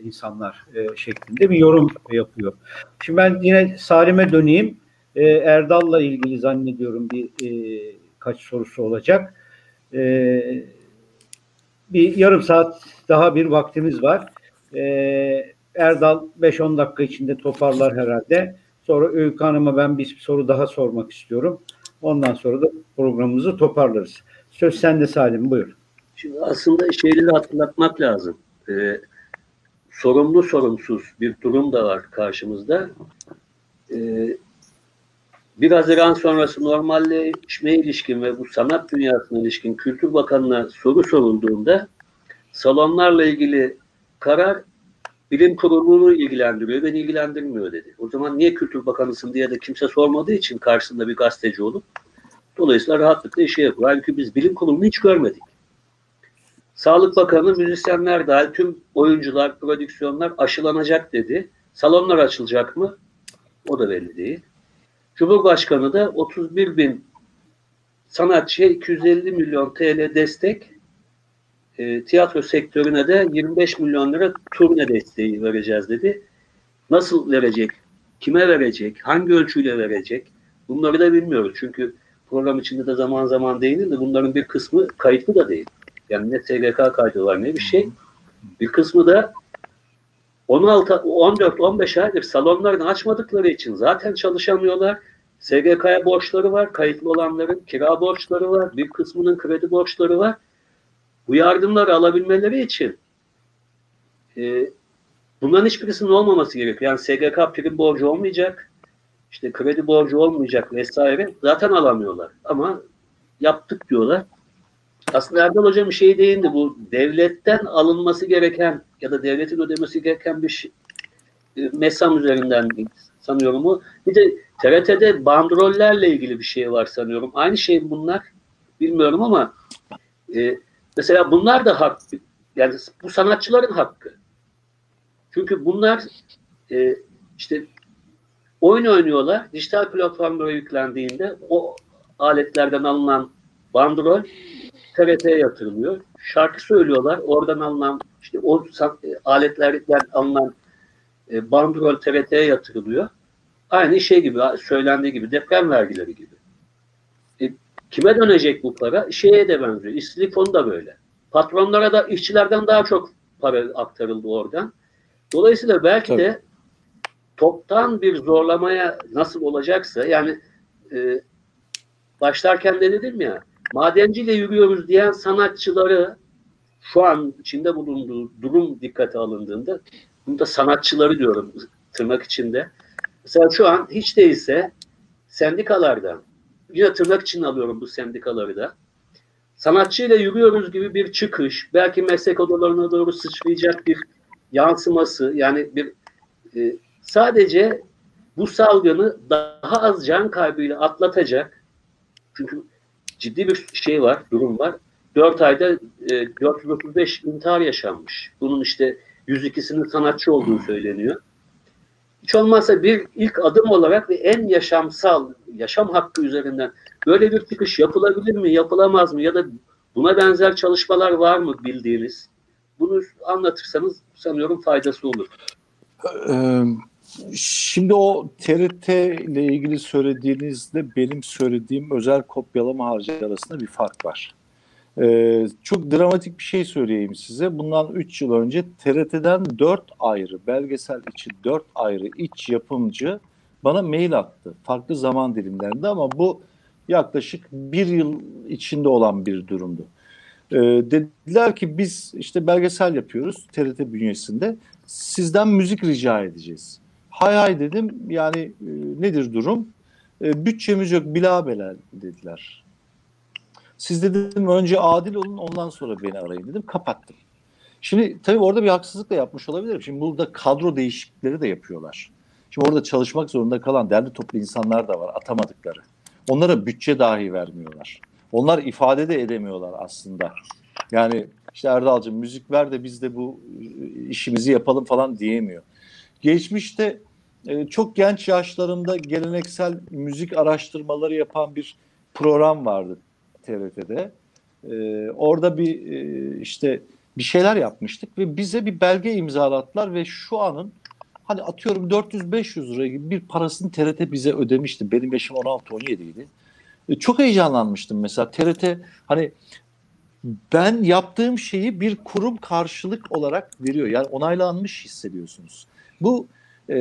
insanlar e, şeklinde bir yorum yapıyor. Şimdi ben yine Salim'e döneyim. E, Erdal'la ilgili zannediyorum bir e, kaç sorusu olacak. Bir yarım saat daha bir vaktimiz var. Erdal 5-10 dakika içinde toparlar herhalde. Sonra Öykü Hanım'a ben bir soru daha sormak istiyorum. Ondan sonra da programımızı toparlarız. Söz sende Salim buyur. Şimdi aslında şeyleri hatırlatmak lazım. Ee, sorumlu sorumsuz bir durum da var karşımızda. Ee, bir Haziran sonrası normalleşmeye ilişkin ve bu sanat dünyasına ilişkin Kültür Bakanı'na soru sorulduğunda salonlarla ilgili karar bilim kurulunu ilgilendiriyor, beni ilgilendirmiyor dedi. O zaman niye Kültür Bakanısın diye de kimse sormadığı için karşısında bir gazeteci olup dolayısıyla rahatlıkla işe yapıyor. Halbuki biz bilim kurulunu hiç görmedik. Sağlık Bakanı müzisyenler dahil tüm oyuncular, prodüksiyonlar aşılanacak dedi. Salonlar açılacak mı? O da belli değil. Cumhurbaşkanı da 31 bin sanatçıya 250 milyon TL destek, e, tiyatro sektörüne de 25 milyon lira turne desteği vereceğiz dedi. Nasıl verecek? Kime verecek? Hangi ölçüyle verecek? Bunları da bilmiyoruz. Çünkü program içinde de zaman zaman değinildi. Bunların bir kısmı kayıtlı da değil. Yani ne SGK kaydı var ne bir şey. Bir kısmı da 16, 14, 15 aydır salonlarını açmadıkları için zaten çalışamıyorlar. SGK'ya borçları var. Kayıtlı olanların kira borçları var. Bir kısmının kredi borçları var. Bu yardımları alabilmeleri için e, bunların hiçbirisinin olmaması gerekiyor. Yani SGK prim borcu olmayacak. işte kredi borcu olmayacak vesaire. Zaten alamıyorlar. Ama yaptık diyorlar. Aslında Erdal Hocam bir şey değindi. Bu devletten alınması gereken ya da devletin ödemesi gereken bir şey, e, MESAM üzerinden sanıyorum o. Bir de TRT'de bandrollerle ilgili bir şey var sanıyorum. Aynı şey bunlar. Bilmiyorum ama e, mesela bunlar da hak. Yani bu sanatçıların hakkı. Çünkü bunlar e, işte oyun oynuyorlar. Dijital platformlara yüklendiğinde o aletlerden alınan bandrol TRT'ye yatırılıyor. Şarkı söylüyorlar. Oradan alınan işte o e, aletlerden alınan e, bandrol TRT'ye yatırılıyor. Aynı şey gibi söylendiği gibi deprem vergileri gibi. E, kime dönecek bu para? Şeye de benziyor. İşsizlik fonu da böyle. Patronlara da işçilerden daha çok para aktarıldı oradan. Dolayısıyla belki Tabii. de toptan bir zorlamaya nasıl olacaksa yani e, başlarken de dedim ya madenciyle yürüyoruz diyen sanatçıları şu an içinde bulunduğu durum dikkate alındığında bunda sanatçıları diyorum tırnak içinde. Mesela şu an hiç değilse sendikalardan yine tırnak için alıyorum bu sendikaları da sanatçıyla yürüyoruz gibi bir çıkış belki meslek odalarına doğru sıçrayacak bir yansıması yani bir e, sadece bu salgını daha az can kaybıyla atlatacak çünkü ciddi bir şey var, durum var. 4 ayda e, 435 intihar yaşanmış. Bunun işte 102'sinin sanatçı olduğu söyleniyor. Hiç olmazsa bir ilk adım olarak ve en yaşamsal, yaşam hakkı üzerinden böyle bir çıkış yapılabilir mi, yapılamaz mı ya da buna benzer çalışmalar var mı bildiğiniz? Bunu anlatırsanız sanıyorum faydası olur. Şimdi o TRT ile ilgili söylediğinizde benim söylediğim özel kopyalama harcı arasında bir fark var. Ee, çok dramatik bir şey söyleyeyim size. Bundan 3 yıl önce TRT'den 4 ayrı, belgesel için 4 ayrı iç yapımcı bana mail attı. Farklı zaman dilimlerinde ama bu yaklaşık bir yıl içinde olan bir durumdu. Ee, dediler ki biz işte belgesel yapıyoruz TRT bünyesinde. Sizden müzik rica edeceğiz. Hay hay dedim. Yani e, nedir durum? E, bütçemiz yok bilabela dediler. Siz dedim önce adil olun ondan sonra beni arayın dedim. Kapattım. Şimdi tabii orada bir haksızlık da yapmış olabilirim. Şimdi burada kadro değişiklikleri de yapıyorlar. Şimdi orada çalışmak zorunda kalan derli toplu insanlar da var atamadıkları. Onlara bütçe dahi vermiyorlar. Onlar ifade de edemiyorlar aslında. Yani işte Erdal'cığım müzik ver de biz de bu e, işimizi yapalım falan diyemiyor. Geçmişte e, çok genç yaşlarımda geleneksel müzik araştırmaları yapan bir program vardı TRT'de. E, orada bir e, işte bir şeyler yapmıştık ve bize bir belge imzalattılar ve şu anın hani atıyorum 400-500 lira gibi bir parasını TRT bize ödemişti. Benim yaşım 16-17 idi. E, çok heyecanlanmıştım mesela TRT hani ben yaptığım şeyi bir kurum karşılık olarak veriyor. Yani onaylanmış hissediyorsunuz. Bu e,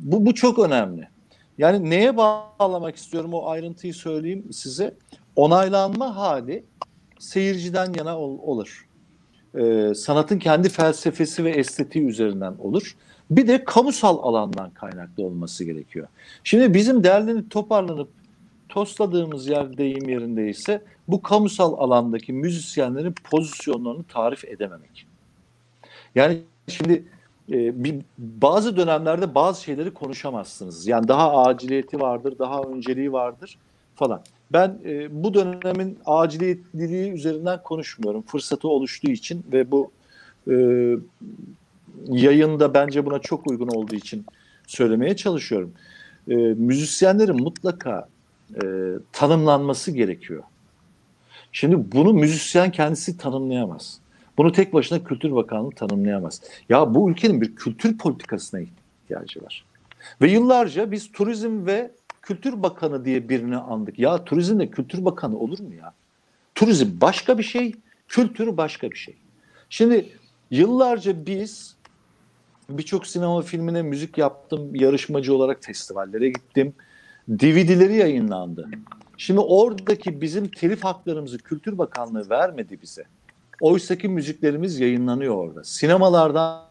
bu, bu çok önemli. Yani neye bağlamak istiyorum o ayrıntıyı söyleyeyim size. Onaylanma hali seyirciden yana ol, olur. Ee, sanatın kendi felsefesi ve estetiği üzerinden olur. Bir de kamusal alandan kaynaklı olması gerekiyor. Şimdi bizim derlenip toparlanıp tosladığımız yer deyim yerindeyse bu kamusal alandaki müzisyenlerin pozisyonlarını tarif edememek. Yani şimdi e, bir, bazı dönemlerde bazı şeyleri konuşamazsınız. Yani daha aciliyeti vardır, daha önceliği vardır falan. Ben e, bu dönemin aciliyetliliği üzerinden konuşmuyorum. Fırsatı oluştuğu için ve bu e, yayında bence buna çok uygun olduğu için söylemeye çalışıyorum. E, müzisyenlerin mutlaka e, tanımlanması gerekiyor. Şimdi bunu müzisyen kendisi tanımlayamaz. Bunu tek başına Kültür Bakanlığı tanımlayamaz. Ya bu ülkenin bir kültür politikasına ihtiyacı var. Ve yıllarca biz turizm ve Kültür Bakanı diye birini andık. Ya turizmde Kültür Bakanı olur mu ya? Turizm başka bir şey, kültür başka bir şey. Şimdi yıllarca biz birçok sinema filmine müzik yaptım, yarışmacı olarak festivallere gittim. DVD'leri yayınlandı. Şimdi oradaki bizim telif haklarımızı Kültür Bakanlığı vermedi bize. Oysaki müziklerimiz yayınlanıyor orada. Sinemalardan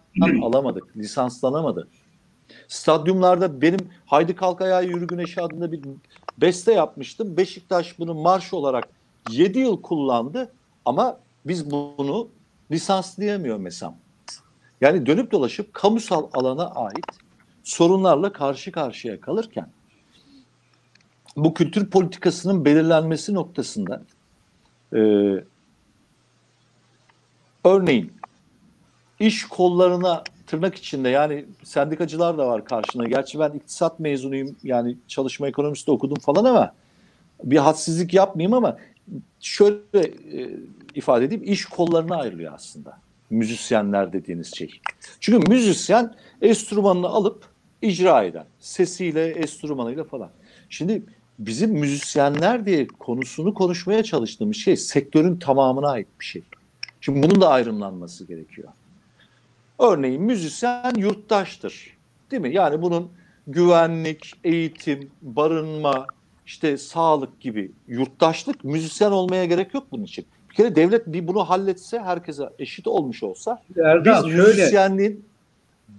alamadık, lisanslanamadı. Stadyumlarda benim Haydi Kalk Ayağa Yürü Güneşi adında bir beste yapmıştım. Beşiktaş bunu marş olarak 7 yıl kullandı ama biz bunu lisanslayamıyor mesela. Yani dönüp dolaşıp kamusal alana ait sorunlarla karşı karşıya kalırken bu kültür politikasının belirlenmesi noktasında e, örneğin iş kollarına tırnak içinde yani sendikacılar da var karşına. Gerçi ben iktisat mezunuyum yani çalışma ekonomisi de okudum falan ama bir hadsizlik yapmayayım ama şöyle e, ifade edeyim iş kollarına ayrılıyor aslında müzisyenler dediğiniz şey. Çünkü müzisyen enstrümanını alıp icra eden sesiyle enstrümanıyla falan. Şimdi bizim müzisyenler diye konusunu konuşmaya çalıştığımız şey sektörün tamamına ait bir şey. Şimdi bunun da ayrımlanması gerekiyor. Örneğin müzisyen yurttaştır. Değil mi? Yani bunun güvenlik, eğitim, barınma, işte sağlık gibi yurttaşlık müzisyen olmaya gerek yok bunun için. Bir kere devlet bir bunu halletse herkese eşit olmuş olsa Erdal, biz şöyle, müzisyenliğin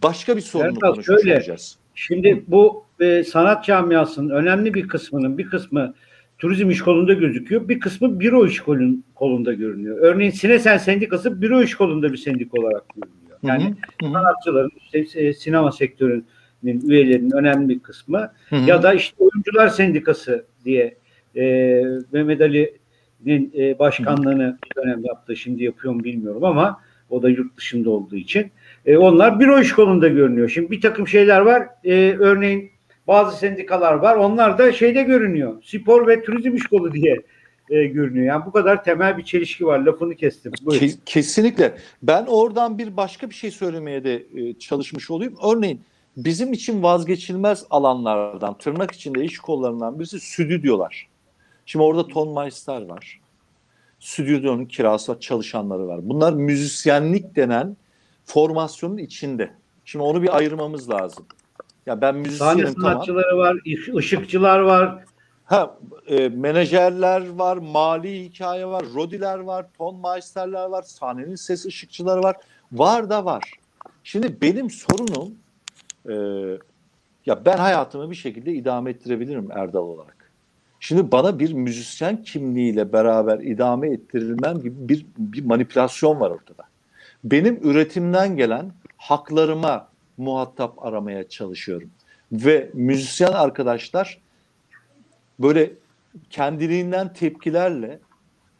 başka bir sorunu Erdal, konuşmuş şöyle. olacağız. Şimdi bu e, sanat camiasının önemli bir kısmının bir kısmı turizm iş kolunda gözüküyor. Bir kısmı büro iş kolun, kolunda görünüyor. Örneğin Sinesen Sendikası büro iş kolunda bir sendik olarak görünüyor. Yani Hı hı, sanatçıların, işte, e, sinema sektörünün üyelerinin önemli bir kısmı hı hı. ya da işte oyuncular sendikası diye e, Mehmet Ali'nin e, başkanlığını bir dönem yaptı. Şimdi yapıyor mu bilmiyorum ama o da yurt dışında olduğu için. E, onlar büro iş kolunda görünüyor. Şimdi bir takım şeyler var. E, örneğin bazı sendikalar var. Onlar da şeyde görünüyor. Spor ve turizm iş kolu diye e, görünüyor. Yani bu kadar temel bir çelişki var. Lafını kestim. Buyurun. Ke- Kesinlikle. Ben oradan bir başka bir şey söylemeye de e, çalışmış olayım. Örneğin bizim için vazgeçilmez alanlardan, tırnak içinde iş kollarından birisi stüdyolar. Şimdi orada tonmeister var. Stüdyonun kirası var, çalışanları var. Bunlar müzisyenlik denen formasyonun içinde. Şimdi onu bir ayırmamız lazım. Ya ben Sahne müzisyenim tamam. sanatçıları var, ış- ışıkçılar var. Ha, e, menajerler var, mali hikaye var, rodiler var, tonmeisterler var, sahnenin ses ışıkçıları var. Var da var. Şimdi benim sorunum e, ya ben hayatımı bir şekilde idame ettirebilirim Erdal olarak. Şimdi bana bir müzisyen kimliğiyle beraber idame ettirilmem gibi bir, bir manipülasyon var ortada. Benim üretimden gelen haklarıma muhatap aramaya çalışıyorum. Ve müzisyen arkadaşlar böyle kendiliğinden tepkilerle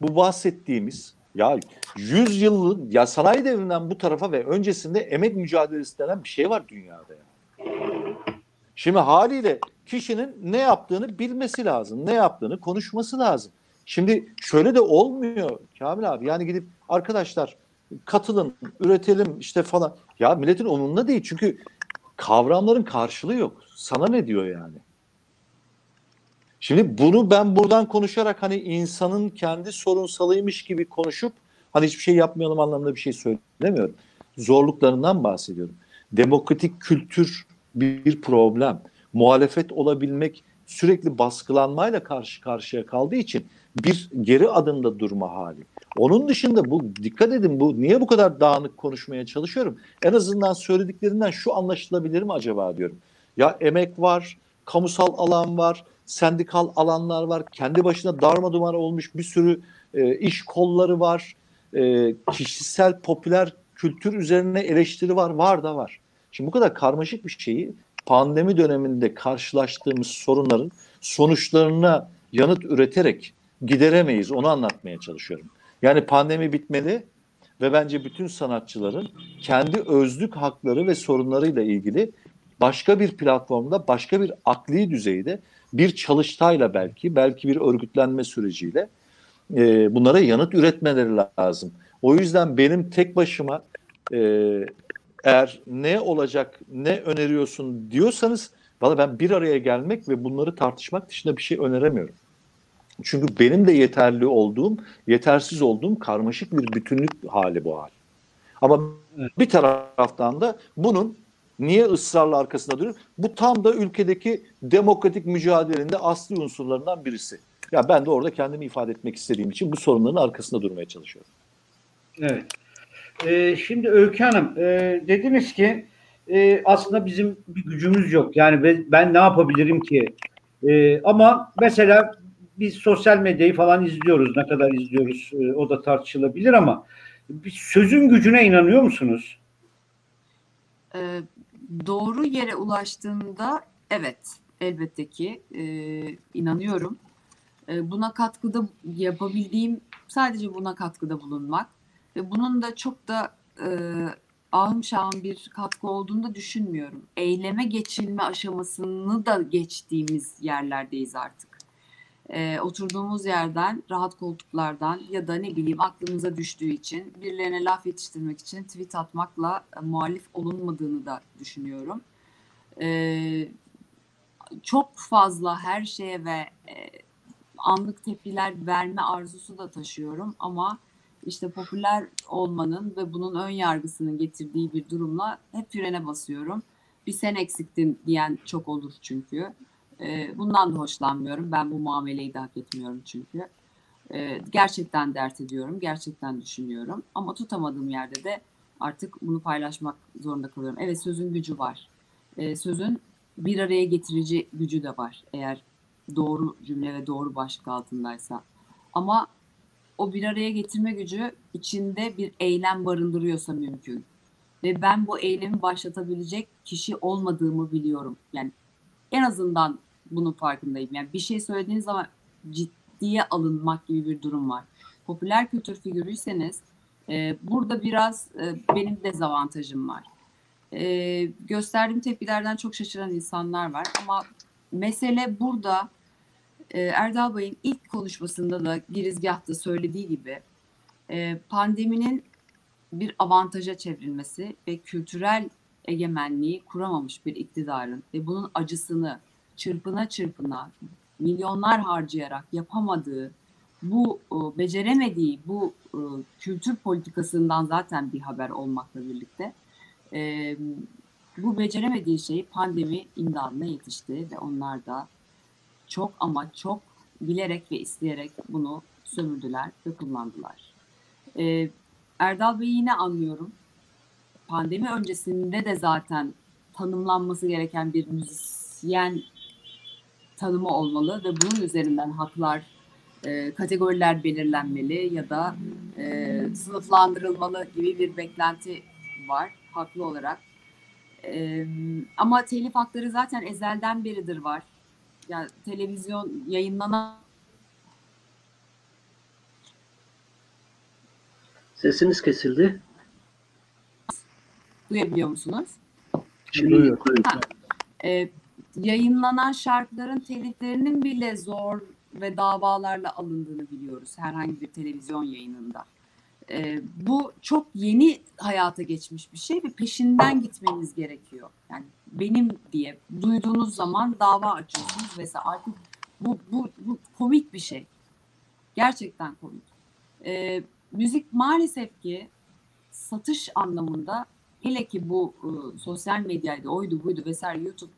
bu bahsettiğimiz ya 100 yıllık ya sanayi devrinden bu tarafa ve öncesinde emek mücadelesi denen bir şey var dünyada. ya. Şimdi haliyle kişinin ne yaptığını bilmesi lazım. Ne yaptığını konuşması lazım. Şimdi şöyle de olmuyor Kamil abi. Yani gidip arkadaşlar katılın, üretelim işte falan. Ya milletin umurunda değil. Çünkü kavramların karşılığı yok. Sana ne diyor yani? Şimdi bunu ben buradan konuşarak hani insanın kendi sorunsalıymış gibi konuşup hani hiçbir şey yapmayalım anlamında bir şey söylemiyorum. Zorluklarından bahsediyorum. Demokratik kültür bir problem. Muhalefet olabilmek sürekli baskılanmayla karşı karşıya kaldığı için bir geri adımda durma hali. Onun dışında bu dikkat edin bu niye bu kadar dağınık konuşmaya çalışıyorum? En azından söylediklerinden şu anlaşılabilir mi acaba diyorum. Ya emek var, kamusal alan var, sendikal alanlar var. Kendi başına darma duman olmuş bir sürü e, iş kolları var. E, kişisel popüler kültür üzerine eleştiri var. Var da var. Şimdi bu kadar karmaşık bir şeyi pandemi döneminde karşılaştığımız sorunların sonuçlarına yanıt üreterek gideremeyiz. Onu anlatmaya çalışıyorum. Yani pandemi bitmeli ve bence bütün sanatçıların kendi özlük hakları ve sorunlarıyla ilgili başka bir platformda, başka bir akli düzeyde bir çalıştayla belki, belki bir örgütlenme süreciyle e, bunlara yanıt üretmeleri lazım. O yüzden benim tek başıma e, eğer ne olacak, ne öneriyorsun diyorsanız valla ben bir araya gelmek ve bunları tartışmak dışında bir şey öneremiyorum. Çünkü benim de yeterli olduğum, yetersiz olduğum karmaşık bir bütünlük hali bu hal. Ama bir taraftan da bunun niye ısrarla arkasında duruyor? Bu tam da ülkedeki demokratik mücadelenin de asli unsurlarından birisi. Ya ben de orada kendimi ifade etmek istediğim için bu sorunların arkasında durmaya çalışıyorum. Evet. Ee, şimdi Öykü Hanım e, dediniz ki e, aslında bizim bir gücümüz yok. Yani ben, ben ne yapabilirim ki? E, ama mesela biz sosyal medyayı falan izliyoruz. Ne kadar izliyoruz e, o da tartışılabilir ama bir sözün gücüne inanıyor musunuz? Ee, doğru yere ulaştığında evet elbette ki e, inanıyorum. E, buna katkıda yapabildiğim sadece buna katkıda bulunmak ve bunun da çok da e, ahım şahım bir katkı olduğunu da düşünmüyorum. Eyleme geçilme aşamasını da geçtiğimiz yerlerdeyiz artık. E, oturduğumuz yerden, rahat koltuklardan ya da ne bileyim aklımıza düştüğü için birilerine laf yetiştirmek için tweet atmakla e, muhalif olunmadığını da düşünüyorum. E, çok fazla her şeye ve e, anlık tepkiler verme arzusu da taşıyorum ama işte popüler olmanın ve bunun ön yargısının getirdiği bir durumla hep frene basıyorum. Bir sen eksiktin diyen çok olur çünkü. Ee, bundan da hoşlanmıyorum. Ben bu muameleyi de hak etmiyorum çünkü. Ee, gerçekten dert ediyorum, gerçekten düşünüyorum. Ama tutamadığım yerde de artık bunu paylaşmak zorunda kalıyorum. Evet sözün gücü var. Ee, sözün bir araya getirici gücü de var. Eğer doğru cümle ve doğru başlık altındaysa. Ama o bir araya getirme gücü içinde bir eylem barındırıyorsa mümkün. Ve ben bu eylemi başlatabilecek kişi olmadığımı biliyorum. Yani en azından bunun farkındayım. Yani bir şey söylediğiniz zaman ciddiye alınmak gibi bir durum var. Popüler kültür figürüyseniz e, burada biraz e, benim dezavantajım var. E, gösterdiğim tepkilerden çok şaşıran insanlar var ama mesele burada e, Erdal Bey'in ilk konuşmasında da girizgahta söylediği gibi e, pandeminin bir avantaja çevrilmesi ve kültürel egemenliği kuramamış bir iktidarın ve bunun acısını çırpına çırpına milyonlar harcayarak yapamadığı bu e, beceremediği bu e, kültür politikasından zaten bir haber olmakla birlikte e, bu beceremediği şeyi pandemi imdadına yetişti ve onlar da çok ama çok bilerek ve isteyerek bunu sömürdüler ve kullandılar. Erdal Bey'i yine anlıyorum. Pandemi öncesinde de zaten tanımlanması gereken bir müzisyen tanımı olmalı ve bunun üzerinden haklar, e, kategoriler belirlenmeli ya da e, sınıflandırılmalı gibi bir beklenti var haklı olarak. E, ama telif hakları zaten ezelden beridir var yani televizyon yayınlanan Sesiniz kesildi. duyabiliyor musunuz? Şimdi Duyuyorum. Ha, e, yayınlanan şarkıların teliflerinin bile zor ve davalarla alındığını biliyoruz herhangi bir televizyon yayınında. E, bu çok yeni hayata geçmiş bir şey ve peşinden gitmeniz gerekiyor. Yani benim diye duyduğunuz zaman dava açıyorsunuz vesaire. Artık bu, bu, bu komik bir şey. Gerçekten komik. E, müzik maalesef ki satış anlamında hele ki bu e, sosyal medyaydı, oydu buydu vesaire YouTube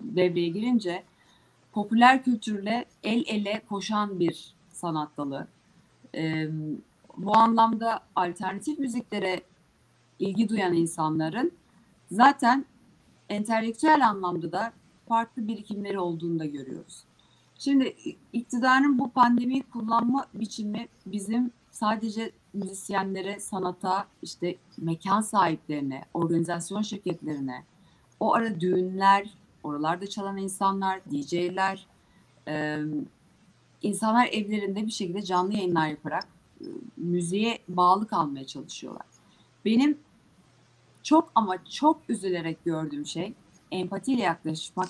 devreye girince popüler kültürle el ele koşan bir sanat dalı. E, bu anlamda alternatif müziklere ilgi duyan insanların zaten entelektüel anlamda da farklı birikimleri olduğunu da görüyoruz. Şimdi iktidarın bu pandemiyi kullanma biçimi bizim sadece müzisyenlere, sanata, işte mekan sahiplerine, organizasyon şirketlerine, o ara düğünler, oralarda çalan insanlar, DJ'ler, insanlar evlerinde bir şekilde canlı yayınlar yaparak e, müziğe bağlı kalmaya çalışıyorlar. Benim çok ama çok üzülerek gördüğüm şey empatiyle yaklaşmak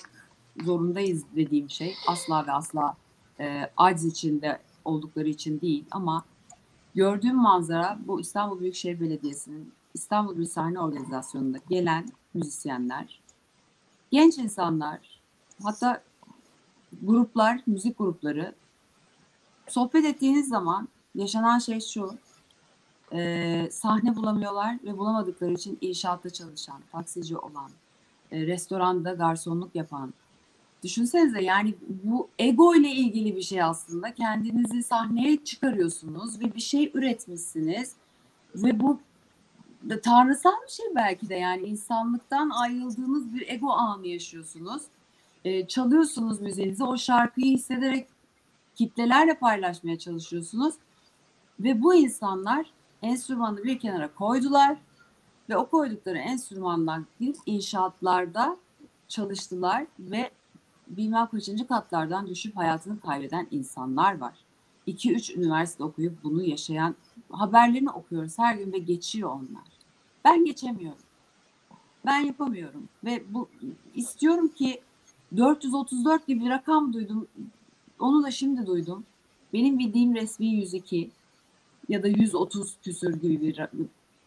zorundayız dediğim şey asla ve asla e, aciz içinde oldukları için değil ama gördüğüm manzara bu İstanbul Büyükşehir Belediyesi'nin İstanbul Bir Sahne Organizasyonu'nda gelen müzisyenler, genç insanlar, hatta gruplar, müzik grupları sohbet ettiğiniz zaman yaşanan şey şu, e, sahne bulamıyorlar ve bulamadıkları için inşaatta çalışan, taksici olan, e, restoranda garsonluk yapan, Düşünsenize yani bu ego ile ilgili bir şey aslında. Kendinizi sahneye çıkarıyorsunuz ve bir şey üretmişsiniz. Ve bu tanrısal bir şey belki de yani insanlıktan ayrıldığınız bir ego anı yaşıyorsunuz. Ee, çalıyorsunuz müziğinizi, o şarkıyı hissederek kitlelerle paylaşmaya çalışıyorsunuz. Ve bu insanlar enstrümanı bir kenara koydular ve o koydukları enstrümandan gidip inşaatlarda çalıştılar ve bilmem kaçıncı katlardan düşüp hayatını kaybeden insanlar var. 2-3 üniversite okuyup bunu yaşayan haberlerini okuyoruz her gün ve geçiyor onlar. Ben geçemiyorum. Ben yapamıyorum ve bu istiyorum ki 434 gibi bir rakam duydum. Onu da şimdi duydum. Benim bildiğim resmi 102 ya da 130 küsür gibi bir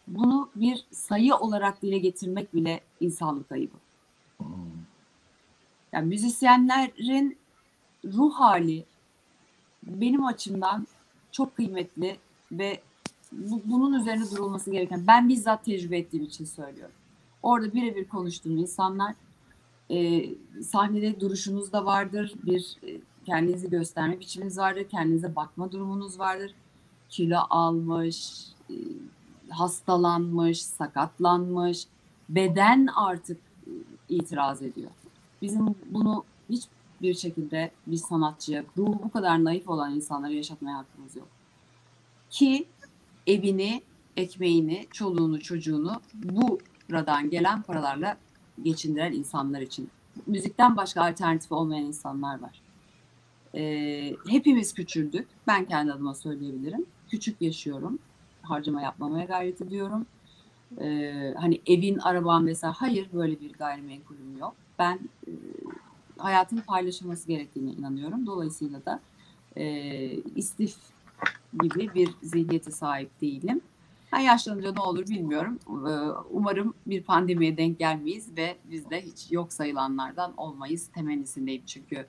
bunu bir sayı olarak dile getirmek bile insanlık ayıbı. Yani müzisyenlerin ruh hali benim açımdan çok kıymetli ve bu, bunun üzerine durulması gereken. Ben bizzat tecrübe ettiğim için söylüyorum. Orada birebir konuştuğum insanlar e, sahnede duruşunuz da vardır. Bir e, kendinizi gösterme biçiminiz vardır. Kendinize bakma durumunuz vardır. Kilo almış, e, hastalanmış, sakatlanmış. Beden artık e, itiraz ediyor. Bizim bunu hiçbir şekilde bir sanatçıya, ruhu bu kadar naif olan insanlara yaşatmaya hakkımız yok. Ki evini, ekmeğini, çoluğunu, çocuğunu buradan gelen paralarla geçindiren insanlar için. Müzikten başka alternatifi olmayan insanlar var. Ee, hepimiz küçüldük. Ben kendi adıma söyleyebilirim. Küçük yaşıyorum. Harcama yapmamaya gayret ediyorum. Ee, hani evin, araban mesela hayır böyle bir gayrimenkulüm yok ben e, hayatın paylaşılması gerektiğine inanıyorum. Dolayısıyla da e, istif gibi bir zihniyete sahip değilim. Ben yaşlanınca ne olur bilmiyorum. E, umarım bir pandemiye denk gelmeyiz ve biz de hiç yok sayılanlardan olmayız temennisindeyim. Çünkü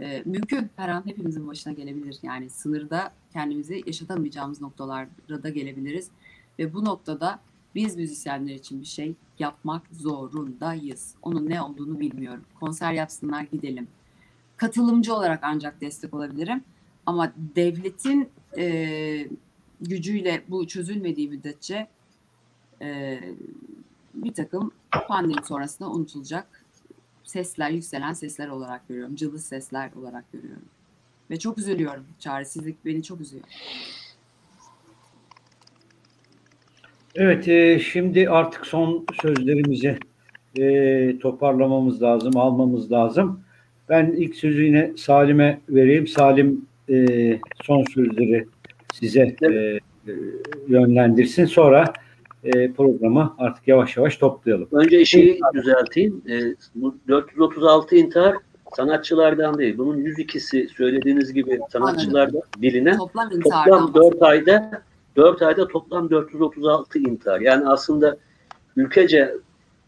e, mümkün her an hepimizin başına gelebilir. Yani sınırda kendimizi yaşatamayacağımız noktalara da gelebiliriz. Ve bu noktada biz müzisyenler için bir şey yapmak zorundayız. Onun ne olduğunu bilmiyorum. Konser yapsınlar gidelim. Katılımcı olarak ancak destek olabilirim. Ama devletin e, gücüyle bu çözülmediği müddetçe e, bir takım pandemi sonrasında unutulacak sesler, yükselen sesler olarak görüyorum. Cılız sesler olarak görüyorum. Ve çok üzülüyorum. Çaresizlik beni çok üzüyor. Evet, e, şimdi artık son sözlerimizi e, toparlamamız lazım, almamız lazım. Ben ilk sözü yine Salim'e vereyim. Salim e, son sözleri size e, yönlendirsin. Sonra e, programı artık yavaş yavaş toplayalım. Önce şeyi düzelteyim. E, bu 436 intihar sanatçılardan değil. Bunun 102'si söylediğiniz gibi sanatçılardan bilinen Toplam, toplam 4 ayda 4 ayda toplam 436 intihar. Yani aslında ülkece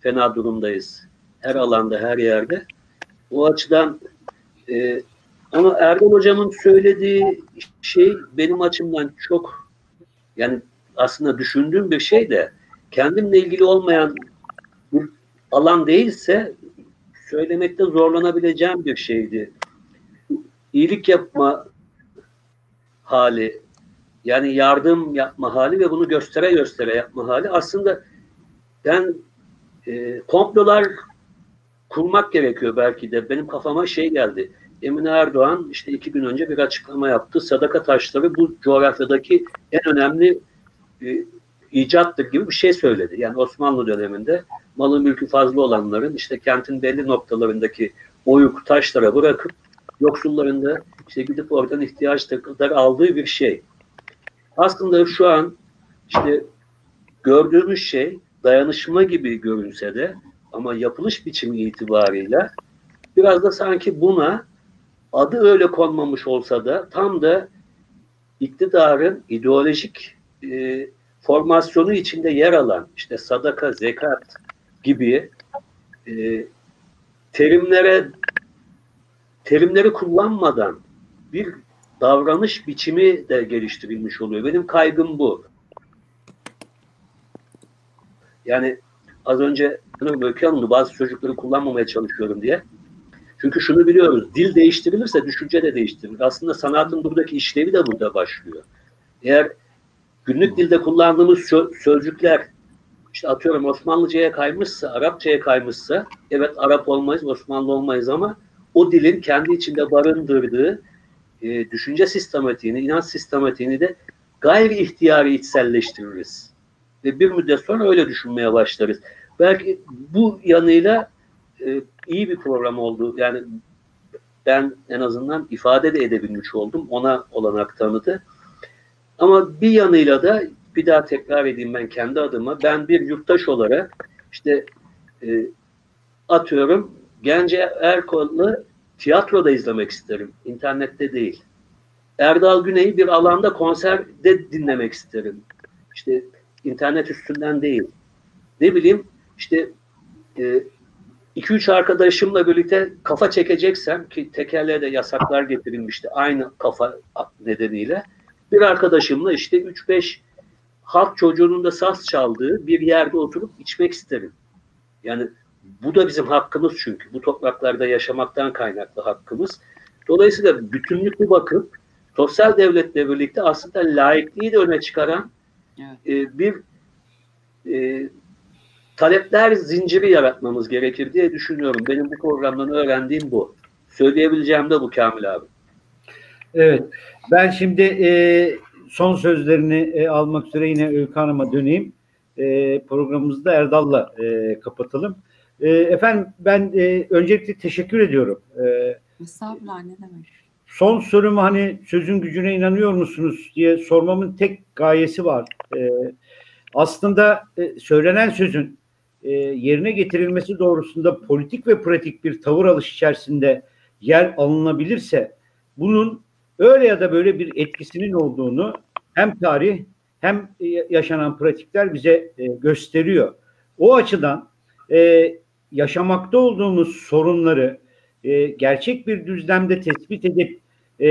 fena durumdayız. Her alanda, her yerde. O açıdan e, ama Erdoğan hocamın söylediği şey benim açımdan çok yani aslında düşündüğüm bir şey de kendimle ilgili olmayan bir alan değilse söylemekte zorlanabileceğim bir şeydi. İyilik yapma hali yani yardım yapma hali ve bunu göstere göstere yapma hali. Aslında ben e, komplolar kurmak gerekiyor belki de. Benim kafama şey geldi. Emine Erdoğan işte iki gün önce bir açıklama yaptı. Sadaka taşları bu coğrafyadaki en önemli e, icattır gibi bir şey söyledi. Yani Osmanlı döneminde malı mülkü fazla olanların işte kentin belli noktalarındaki oyuk taşlara bırakıp yoksulların da işte gidip oradan ihtiyaç kadar aldığı bir şey. Aslında şu an işte gördüğümüz şey dayanışma gibi görünse de ama yapılış biçimi itibarıyla biraz da sanki buna adı öyle konmamış olsa da tam da iktidarın ideolojik e, formasyonu içinde yer alan işte sadaka, zekat gibi e, terimlere terimleri kullanmadan bir davranış biçimi de geliştirilmiş oluyor. Benim kaygım bu. Yani az önce Öykü Hanım'dı bazı çocukları kullanmamaya çalışıyorum diye. Çünkü şunu biliyoruz, dil değiştirilirse düşünce de değiştirilir. Aslında sanatın buradaki işlevi de burada başlıyor. Eğer günlük dilde kullandığımız sö- sözcükler işte atıyorum Osmanlıca'ya kaymışsa, Arapça'ya kaymışsa evet Arap olmayız, Osmanlı olmayız ama o dilin kendi içinde barındırdığı e, düşünce sistematiğini, inanç sistematiğini de gayri ihtiyari içselleştiririz. Ve bir müddet sonra öyle düşünmeye başlarız. Belki bu yanıyla e, iyi bir program oldu. Yani ben en azından ifade de edebilmiş oldum. Ona olanak tanıdı. Ama bir yanıyla da bir daha tekrar edeyim ben kendi adıma. Ben bir yurttaş olarak işte e, atıyorum Gence Erkol'u tiyatroda izlemek isterim. İnternette değil. Erdal Güney'i bir alanda konserde dinlemek isterim. İşte internet üstünden değil. Ne bileyim işte e, 2-3 arkadaşımla birlikte kafa çekeceksem ki tekerleğe de yasaklar getirilmişti aynı kafa nedeniyle bir arkadaşımla işte 3-5 halk çocuğunun da saz çaldığı bir yerde oturup içmek isterim. Yani bu da bizim hakkımız çünkü. Bu topraklarda yaşamaktan kaynaklı hakkımız. Dolayısıyla bütünlüklü bakıp sosyal devletle birlikte aslında laikliği de öne çıkaran evet. e, bir e, talepler zinciri yaratmamız gerekir diye düşünüyorum. Benim bu programdan öğrendiğim bu. Söyleyebileceğim de bu Kamil abi. Evet. Ben şimdi e, son sözlerini e, almak üzere yine Öykü Hanım'a döneyim. E, programımızı da Erdal'la e, kapatalım. E, efendim ben e, öncelikle teşekkür ediyorum. E, Estağfurullah ne demek. Son sorumu hani sözün gücüne inanıyor musunuz diye sormamın tek gayesi var. E, aslında e, söylenen sözün e, yerine getirilmesi doğrusunda politik ve pratik bir tavır alış içerisinde yer alınabilirse bunun öyle ya da böyle bir etkisinin olduğunu hem tarih hem yaşanan pratikler bize e, gösteriyor. O açıdan e, yaşamakta olduğumuz sorunları e, gerçek bir düzlemde tespit edip e,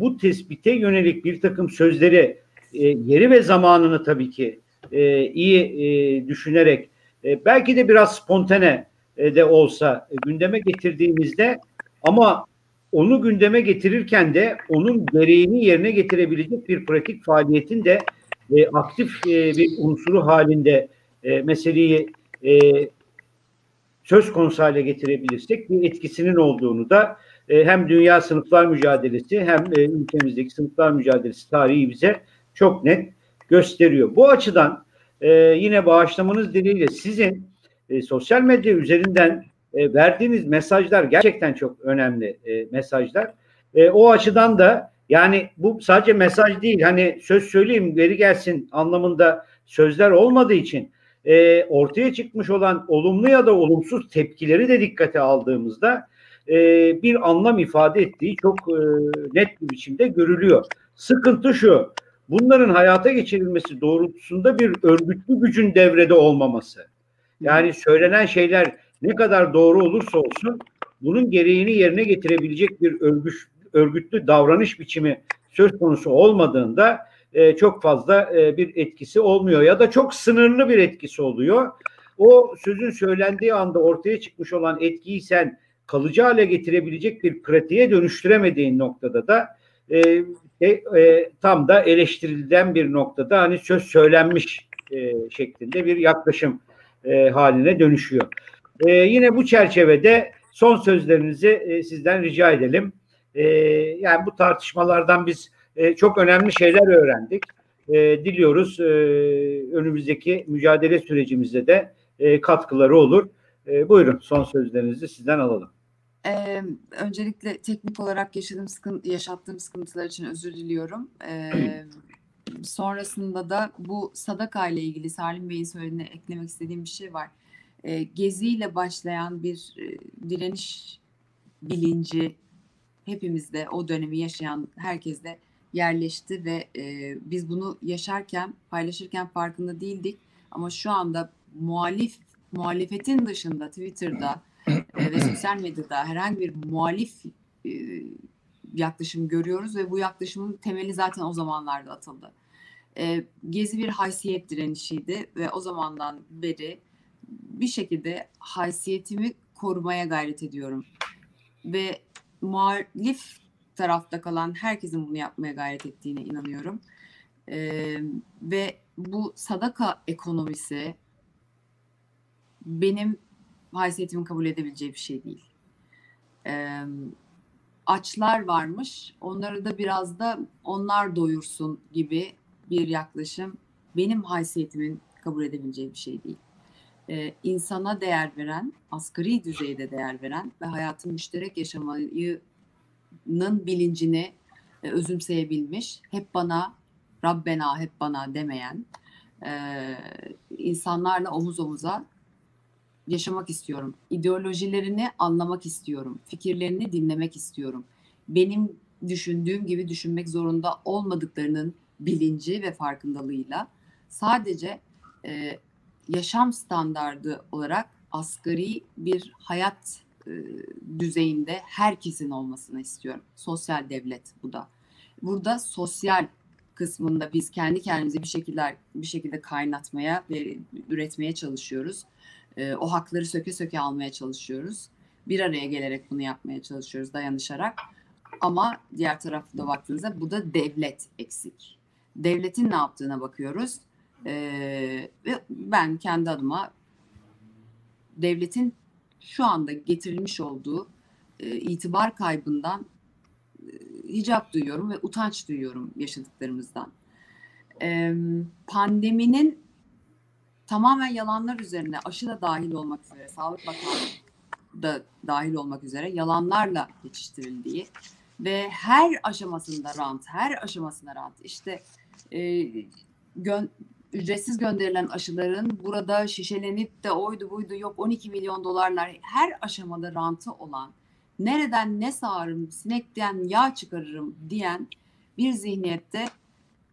bu tespite yönelik bir takım sözleri e, yeri ve zamanını tabii ki e, iyi e, düşünerek e, belki de biraz spontane e, de olsa e, gündeme getirdiğimizde ama onu gündeme getirirken de onun gereğini yerine getirebilecek bir pratik faaliyetin de e, aktif e, bir unsuru halinde e, meseleyi e, söz konusu hale getirebilirsek bir etkisinin olduğunu da e, hem dünya sınıflar mücadelesi hem e, ülkemizdeki sınıflar mücadelesi tarihi bize çok net gösteriyor. Bu açıdan e, yine bağışlamanız dileğiyle sizin e, sosyal medya üzerinden e, verdiğiniz mesajlar gerçekten çok önemli e, mesajlar. E, o açıdan da yani bu sadece mesaj değil hani söz söyleyeyim geri gelsin anlamında sözler olmadığı için e, ortaya çıkmış olan olumlu ya da olumsuz tepkileri de dikkate aldığımızda e, bir anlam ifade ettiği çok e, net bir biçimde görülüyor. Sıkıntı şu bunların hayata geçirilmesi doğrultusunda bir örgütlü gücün devrede olmaması. Yani söylenen şeyler ne kadar doğru olursa olsun bunun gereğini yerine getirebilecek bir örgüt, örgütlü davranış biçimi söz konusu olmadığında e, çok fazla e, bir etkisi olmuyor ya da çok sınırlı bir etkisi oluyor. O sözün söylendiği anda ortaya çıkmış olan etkiyi sen kalıcı hale getirebilecek bir pratiğe dönüştüremediğin noktada da e, e, tam da eleştirilen bir noktada hani söz söylenmiş e, şeklinde bir yaklaşım e, haline dönüşüyor. E, yine bu çerçevede son sözlerinizi e, sizden rica edelim. E, yani bu tartışmalardan biz e, çok önemli şeyler öğrendik. E, diliyoruz e, önümüzdeki mücadele sürecimizde de e, katkıları olur. E, buyurun son sözlerinizi sizden alalım. Ee, öncelikle teknik olarak yaşadığım sıkıntı, yaşattığım sıkıntılar için özür diliyorum. Ee, sonrasında da bu sadaka ile ilgili Salim Bey'in söylediğine eklemek istediğim bir şey var. Ee, geziyle başlayan bir e, direniş bilinci hepimizde o dönemi yaşayan herkeste yerleşti ve e, biz bunu yaşarken paylaşırken farkında değildik ama şu anda muhalif muhalefetin dışında Twitter'da ve sosyal medyada herhangi bir muhalif e, yaklaşım görüyoruz ve bu yaklaşımın temeli zaten o zamanlarda atıldı. E, Gezi bir haysiyet direnişiydi ve o zamandan beri bir şekilde haysiyetimi korumaya gayret ediyorum. Ve muhalif tarafta kalan herkesin bunu yapmaya gayret ettiğine inanıyorum. Ee, ve bu sadaka ekonomisi benim haysiyetimin kabul edebileceği bir şey değil. Ee, açlar varmış, onları da biraz da onlar doyursun gibi bir yaklaşım benim haysiyetimin kabul edebileceği bir şey değil. Ee, insana değer veren, asgari düzeyde değer veren ve hayatın müşterek yaşamayı nın bilincini e, özümseyebilmiş, hep bana, Rabbena hep bana demeyen e, insanlarla omuz omuza yaşamak istiyorum. İdeolojilerini anlamak istiyorum. Fikirlerini dinlemek istiyorum. Benim düşündüğüm gibi düşünmek zorunda olmadıklarının bilinci ve farkındalığıyla sadece e, yaşam standardı olarak asgari bir hayat e, düzeyinde herkesin olmasını istiyorum. Sosyal devlet bu da. Burada sosyal kısmında biz kendi kendimizi bir şekilde bir şekilde kaynatmaya ve üretmeye çalışıyoruz. E, o hakları söke söke almaya çalışıyoruz. Bir araya gelerek bunu yapmaya çalışıyoruz dayanışarak. Ama diğer tarafta baktığınızda bu da devlet eksik. Devletin ne yaptığına bakıyoruz. Ee, ve ben kendi adıma devletin şu anda getirilmiş olduğu e, itibar kaybından e, hicap duyuyorum ve utanç duyuyorum yaşadıklarımızdan. E, pandeminin tamamen yalanlar üzerine aşı da dahil olmak üzere, Sağlık Bakanlığı da dahil olmak üzere yalanlarla geçiştirildiği ve her aşamasında rant, her aşamasında rant. İşte e, gön, ücretsiz gönderilen aşıların burada şişelenip de oydu buydu yok 12 milyon dolarlar her aşamada rantı olan nereden ne sağarım sinekten yağ çıkarırım diyen bir zihniyette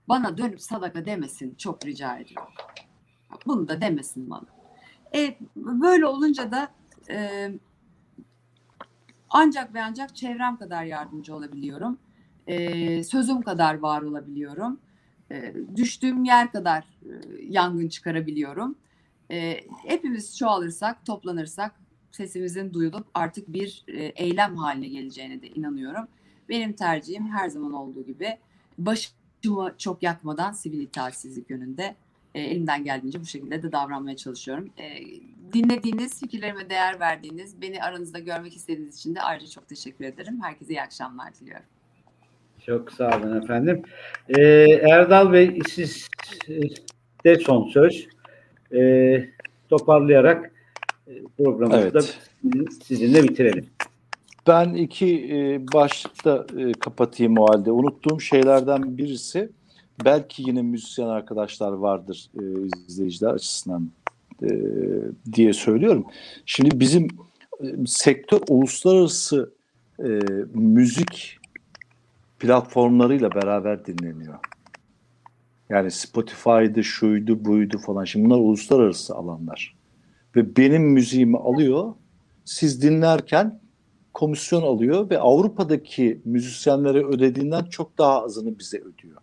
bana dönüp sadaka demesin çok rica ediyorum. Bunu da demesin bana. E, böyle olunca da e, ancak ve ancak çevrem kadar yardımcı olabiliyorum. E, sözüm kadar var olabiliyorum e, düştüğüm yer kadar e, yangın çıkarabiliyorum. E, hepimiz çoğalırsak, toplanırsak sesimizin duyulup artık bir e, eylem haline geleceğine de inanıyorum. Benim tercihim her zaman olduğu gibi başımı çok yakmadan sivil itaatsizlik yönünde e, elimden geldiğince bu şekilde de davranmaya çalışıyorum. E, dinlediğiniz, fikirlerime değer verdiğiniz, beni aranızda görmek istediğiniz için de ayrıca çok teşekkür ederim. Herkese iyi akşamlar diliyorum. Çok sağ olun efendim. Ee, Erdal Bey siz de son söz. Ee, toparlayarak e, programımızı da Evet. sizinle bitirelim. Ben iki e, başlıkta e, kapatayım o halde. Unuttuğum şeylerden birisi belki yine müzisyen arkadaşlar vardır e, izleyiciler açısından e, diye söylüyorum. Şimdi bizim e, sektör uluslararası e, müzik platformlarıyla beraber dinleniyor. Yani Spotify'dı, şuydu, buydu falan. Şimdi bunlar uluslararası alanlar. Ve benim müziğimi alıyor. Siz dinlerken komisyon alıyor ve Avrupa'daki müzisyenlere ödediğinden çok daha azını bize ödüyor.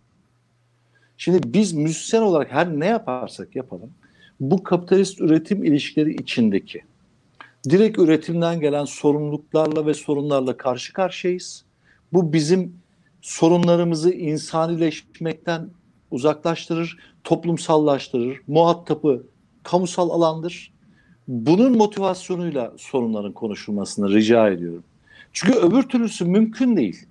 Şimdi biz müzisyen olarak her ne yaparsak yapalım bu kapitalist üretim ilişkileri içindeki direkt üretimden gelen sorumluluklarla ve sorunlarla karşı karşıyayız. Bu bizim sorunlarımızı insanileşmekten uzaklaştırır, toplumsallaştırır, muhatabı kamusal alandır. Bunun motivasyonuyla sorunların konuşulmasını rica ediyorum. Çünkü öbür türlüsü mümkün değil.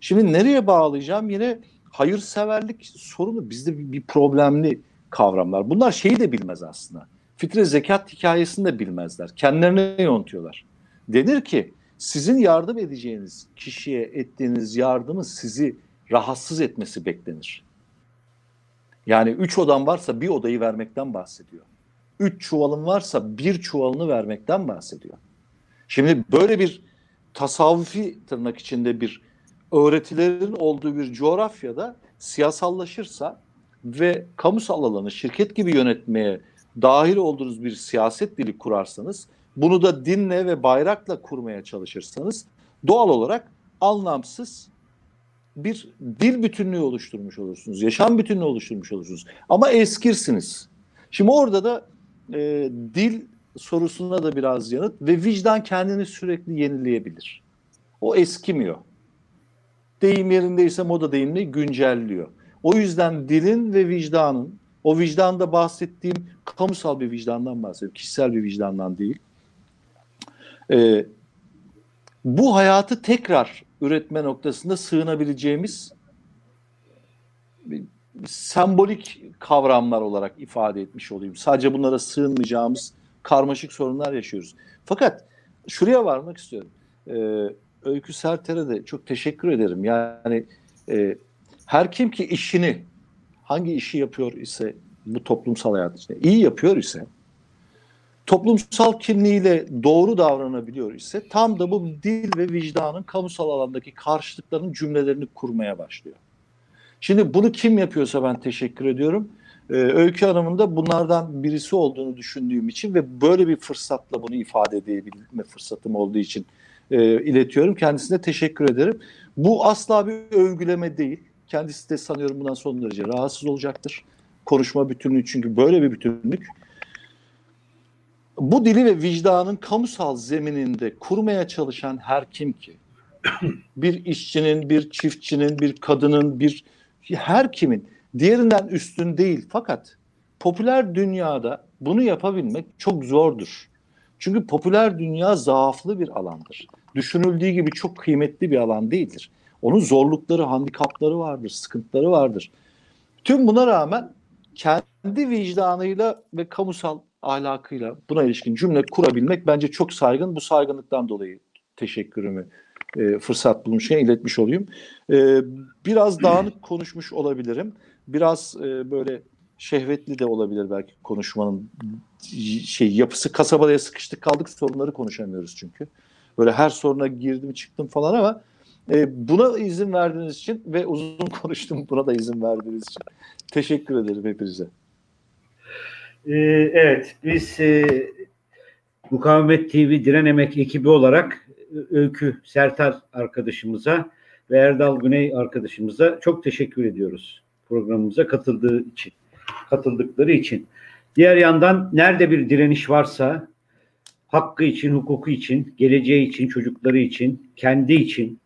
Şimdi nereye bağlayacağım? Yine hayırseverlik sorunu bizde bir problemli kavramlar. Bunlar şeyi de bilmez aslında. Fitre zekat hikayesini de bilmezler. Kendilerine yontuyorlar. Denir ki Sizin yardım edeceğiniz kişiye ettiğiniz yardımın sizi rahatsız etmesi beklenir. Yani üç odan varsa bir odayı vermekten bahsediyor. Üç çuvalın varsa bir çuvalını vermekten bahsediyor. Şimdi böyle bir tasavvufi tırnak içinde bir öğretilerin olduğu bir coğrafyada siyasallaşırsa ve kamusal alanı şirket gibi yönetmeye dahil olduğunuz bir siyaset dili kurarsanız, bunu da dinle ve bayrakla kurmaya çalışırsanız doğal olarak anlamsız bir dil bütünlüğü oluşturmuş olursunuz. Yaşam bütünlüğü oluşturmuş olursunuz. Ama eskirsiniz. Şimdi orada da e, dil sorusuna da biraz yanıt ve vicdan kendini sürekli yenileyebilir. O eskimiyor. Deyim yerindeyse moda deyimini güncelliyor. O yüzden dilin ve vicdanın, o vicdanda bahsettiğim kamusal bir vicdandan bahsediyorum. Kişisel bir vicdandan değil. Ee, bu hayatı tekrar üretme noktasında sığınabileceğimiz sembolik kavramlar olarak ifade etmiş olayım. Sadece bunlara sığınmayacağımız karmaşık sorunlar yaşıyoruz. Fakat şuraya varmak istiyorum. Ee, Öykü Serter'e de çok teşekkür ederim. Yani e, her kim ki işini hangi işi yapıyor ise bu toplumsal hayat içinde iyi yapıyor ise toplumsal kimliğiyle doğru davranabiliyor ise tam da bu dil ve vicdanın kamusal alandaki karşılıklarının cümlelerini kurmaya başlıyor. Şimdi bunu kim yapıyorsa ben teşekkür ediyorum. Ee, Öykü Hanım'ın da bunlardan birisi olduğunu düşündüğüm için ve böyle bir fırsatla bunu ifade edebilme fırsatım olduğu için e, iletiyorum. Kendisine teşekkür ederim. Bu asla bir övgüleme değil. Kendisi de sanıyorum bundan son derece rahatsız olacaktır. Konuşma bütünlüğü çünkü böyle bir bütünlük. Bu dili ve vicdanın kamusal zemininde kurmaya çalışan her kim ki, bir işçinin, bir çiftçinin, bir kadının, bir her kimin diğerinden üstün değil. Fakat popüler dünyada bunu yapabilmek çok zordur. Çünkü popüler dünya zaaflı bir alandır. Düşünüldüğü gibi çok kıymetli bir alan değildir. Onun zorlukları, handikapları vardır, sıkıntıları vardır. Tüm buna rağmen kendi vicdanıyla ve kamusal ahlakıyla buna ilişkin cümle kurabilmek bence çok saygın. Bu saygınlıktan dolayı teşekkürümü e, fırsat bulmuşken iletmiş olayım. E, biraz dağınık konuşmuş olabilirim. Biraz e, böyle şehvetli de olabilir belki konuşmanın şey yapısı kasabaya sıkıştık kaldık sorunları konuşamıyoruz çünkü. Böyle her soruna girdim çıktım falan ama e, buna izin verdiğiniz için ve uzun konuştum buna da izin verdiğiniz için teşekkür ederim hepinize. Ee, evet, biz e, Mukavemet TV Direnemek ekibi olarak Öykü Sertar arkadaşımıza ve Erdal Güney arkadaşımıza çok teşekkür ediyoruz programımıza katıldığı için, katıldıkları için. Diğer yandan nerede bir direniş varsa hakkı için, hukuku için, geleceği için, çocukları için, kendi için,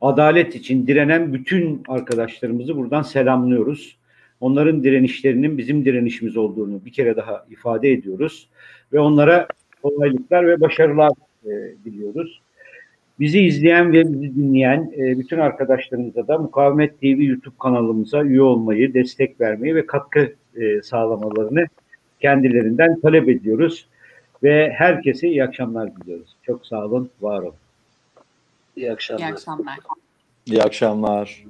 adalet için direnen bütün arkadaşlarımızı buradan selamlıyoruz. Onların direnişlerinin bizim direnişimiz olduğunu bir kere daha ifade ediyoruz ve onlara kolaylıklar ve başarılar e, diliyoruz. Bizi izleyen ve bizi dinleyen e, bütün arkadaşlarımıza da Mukavemet TV YouTube kanalımıza üye olmayı, destek vermeyi ve katkı e, sağlamalarını kendilerinden talep ediyoruz. Ve herkese iyi akşamlar diliyoruz. Çok sağ olun, var olun. İyi akşamlar. İyi akşamlar. İyi akşamlar.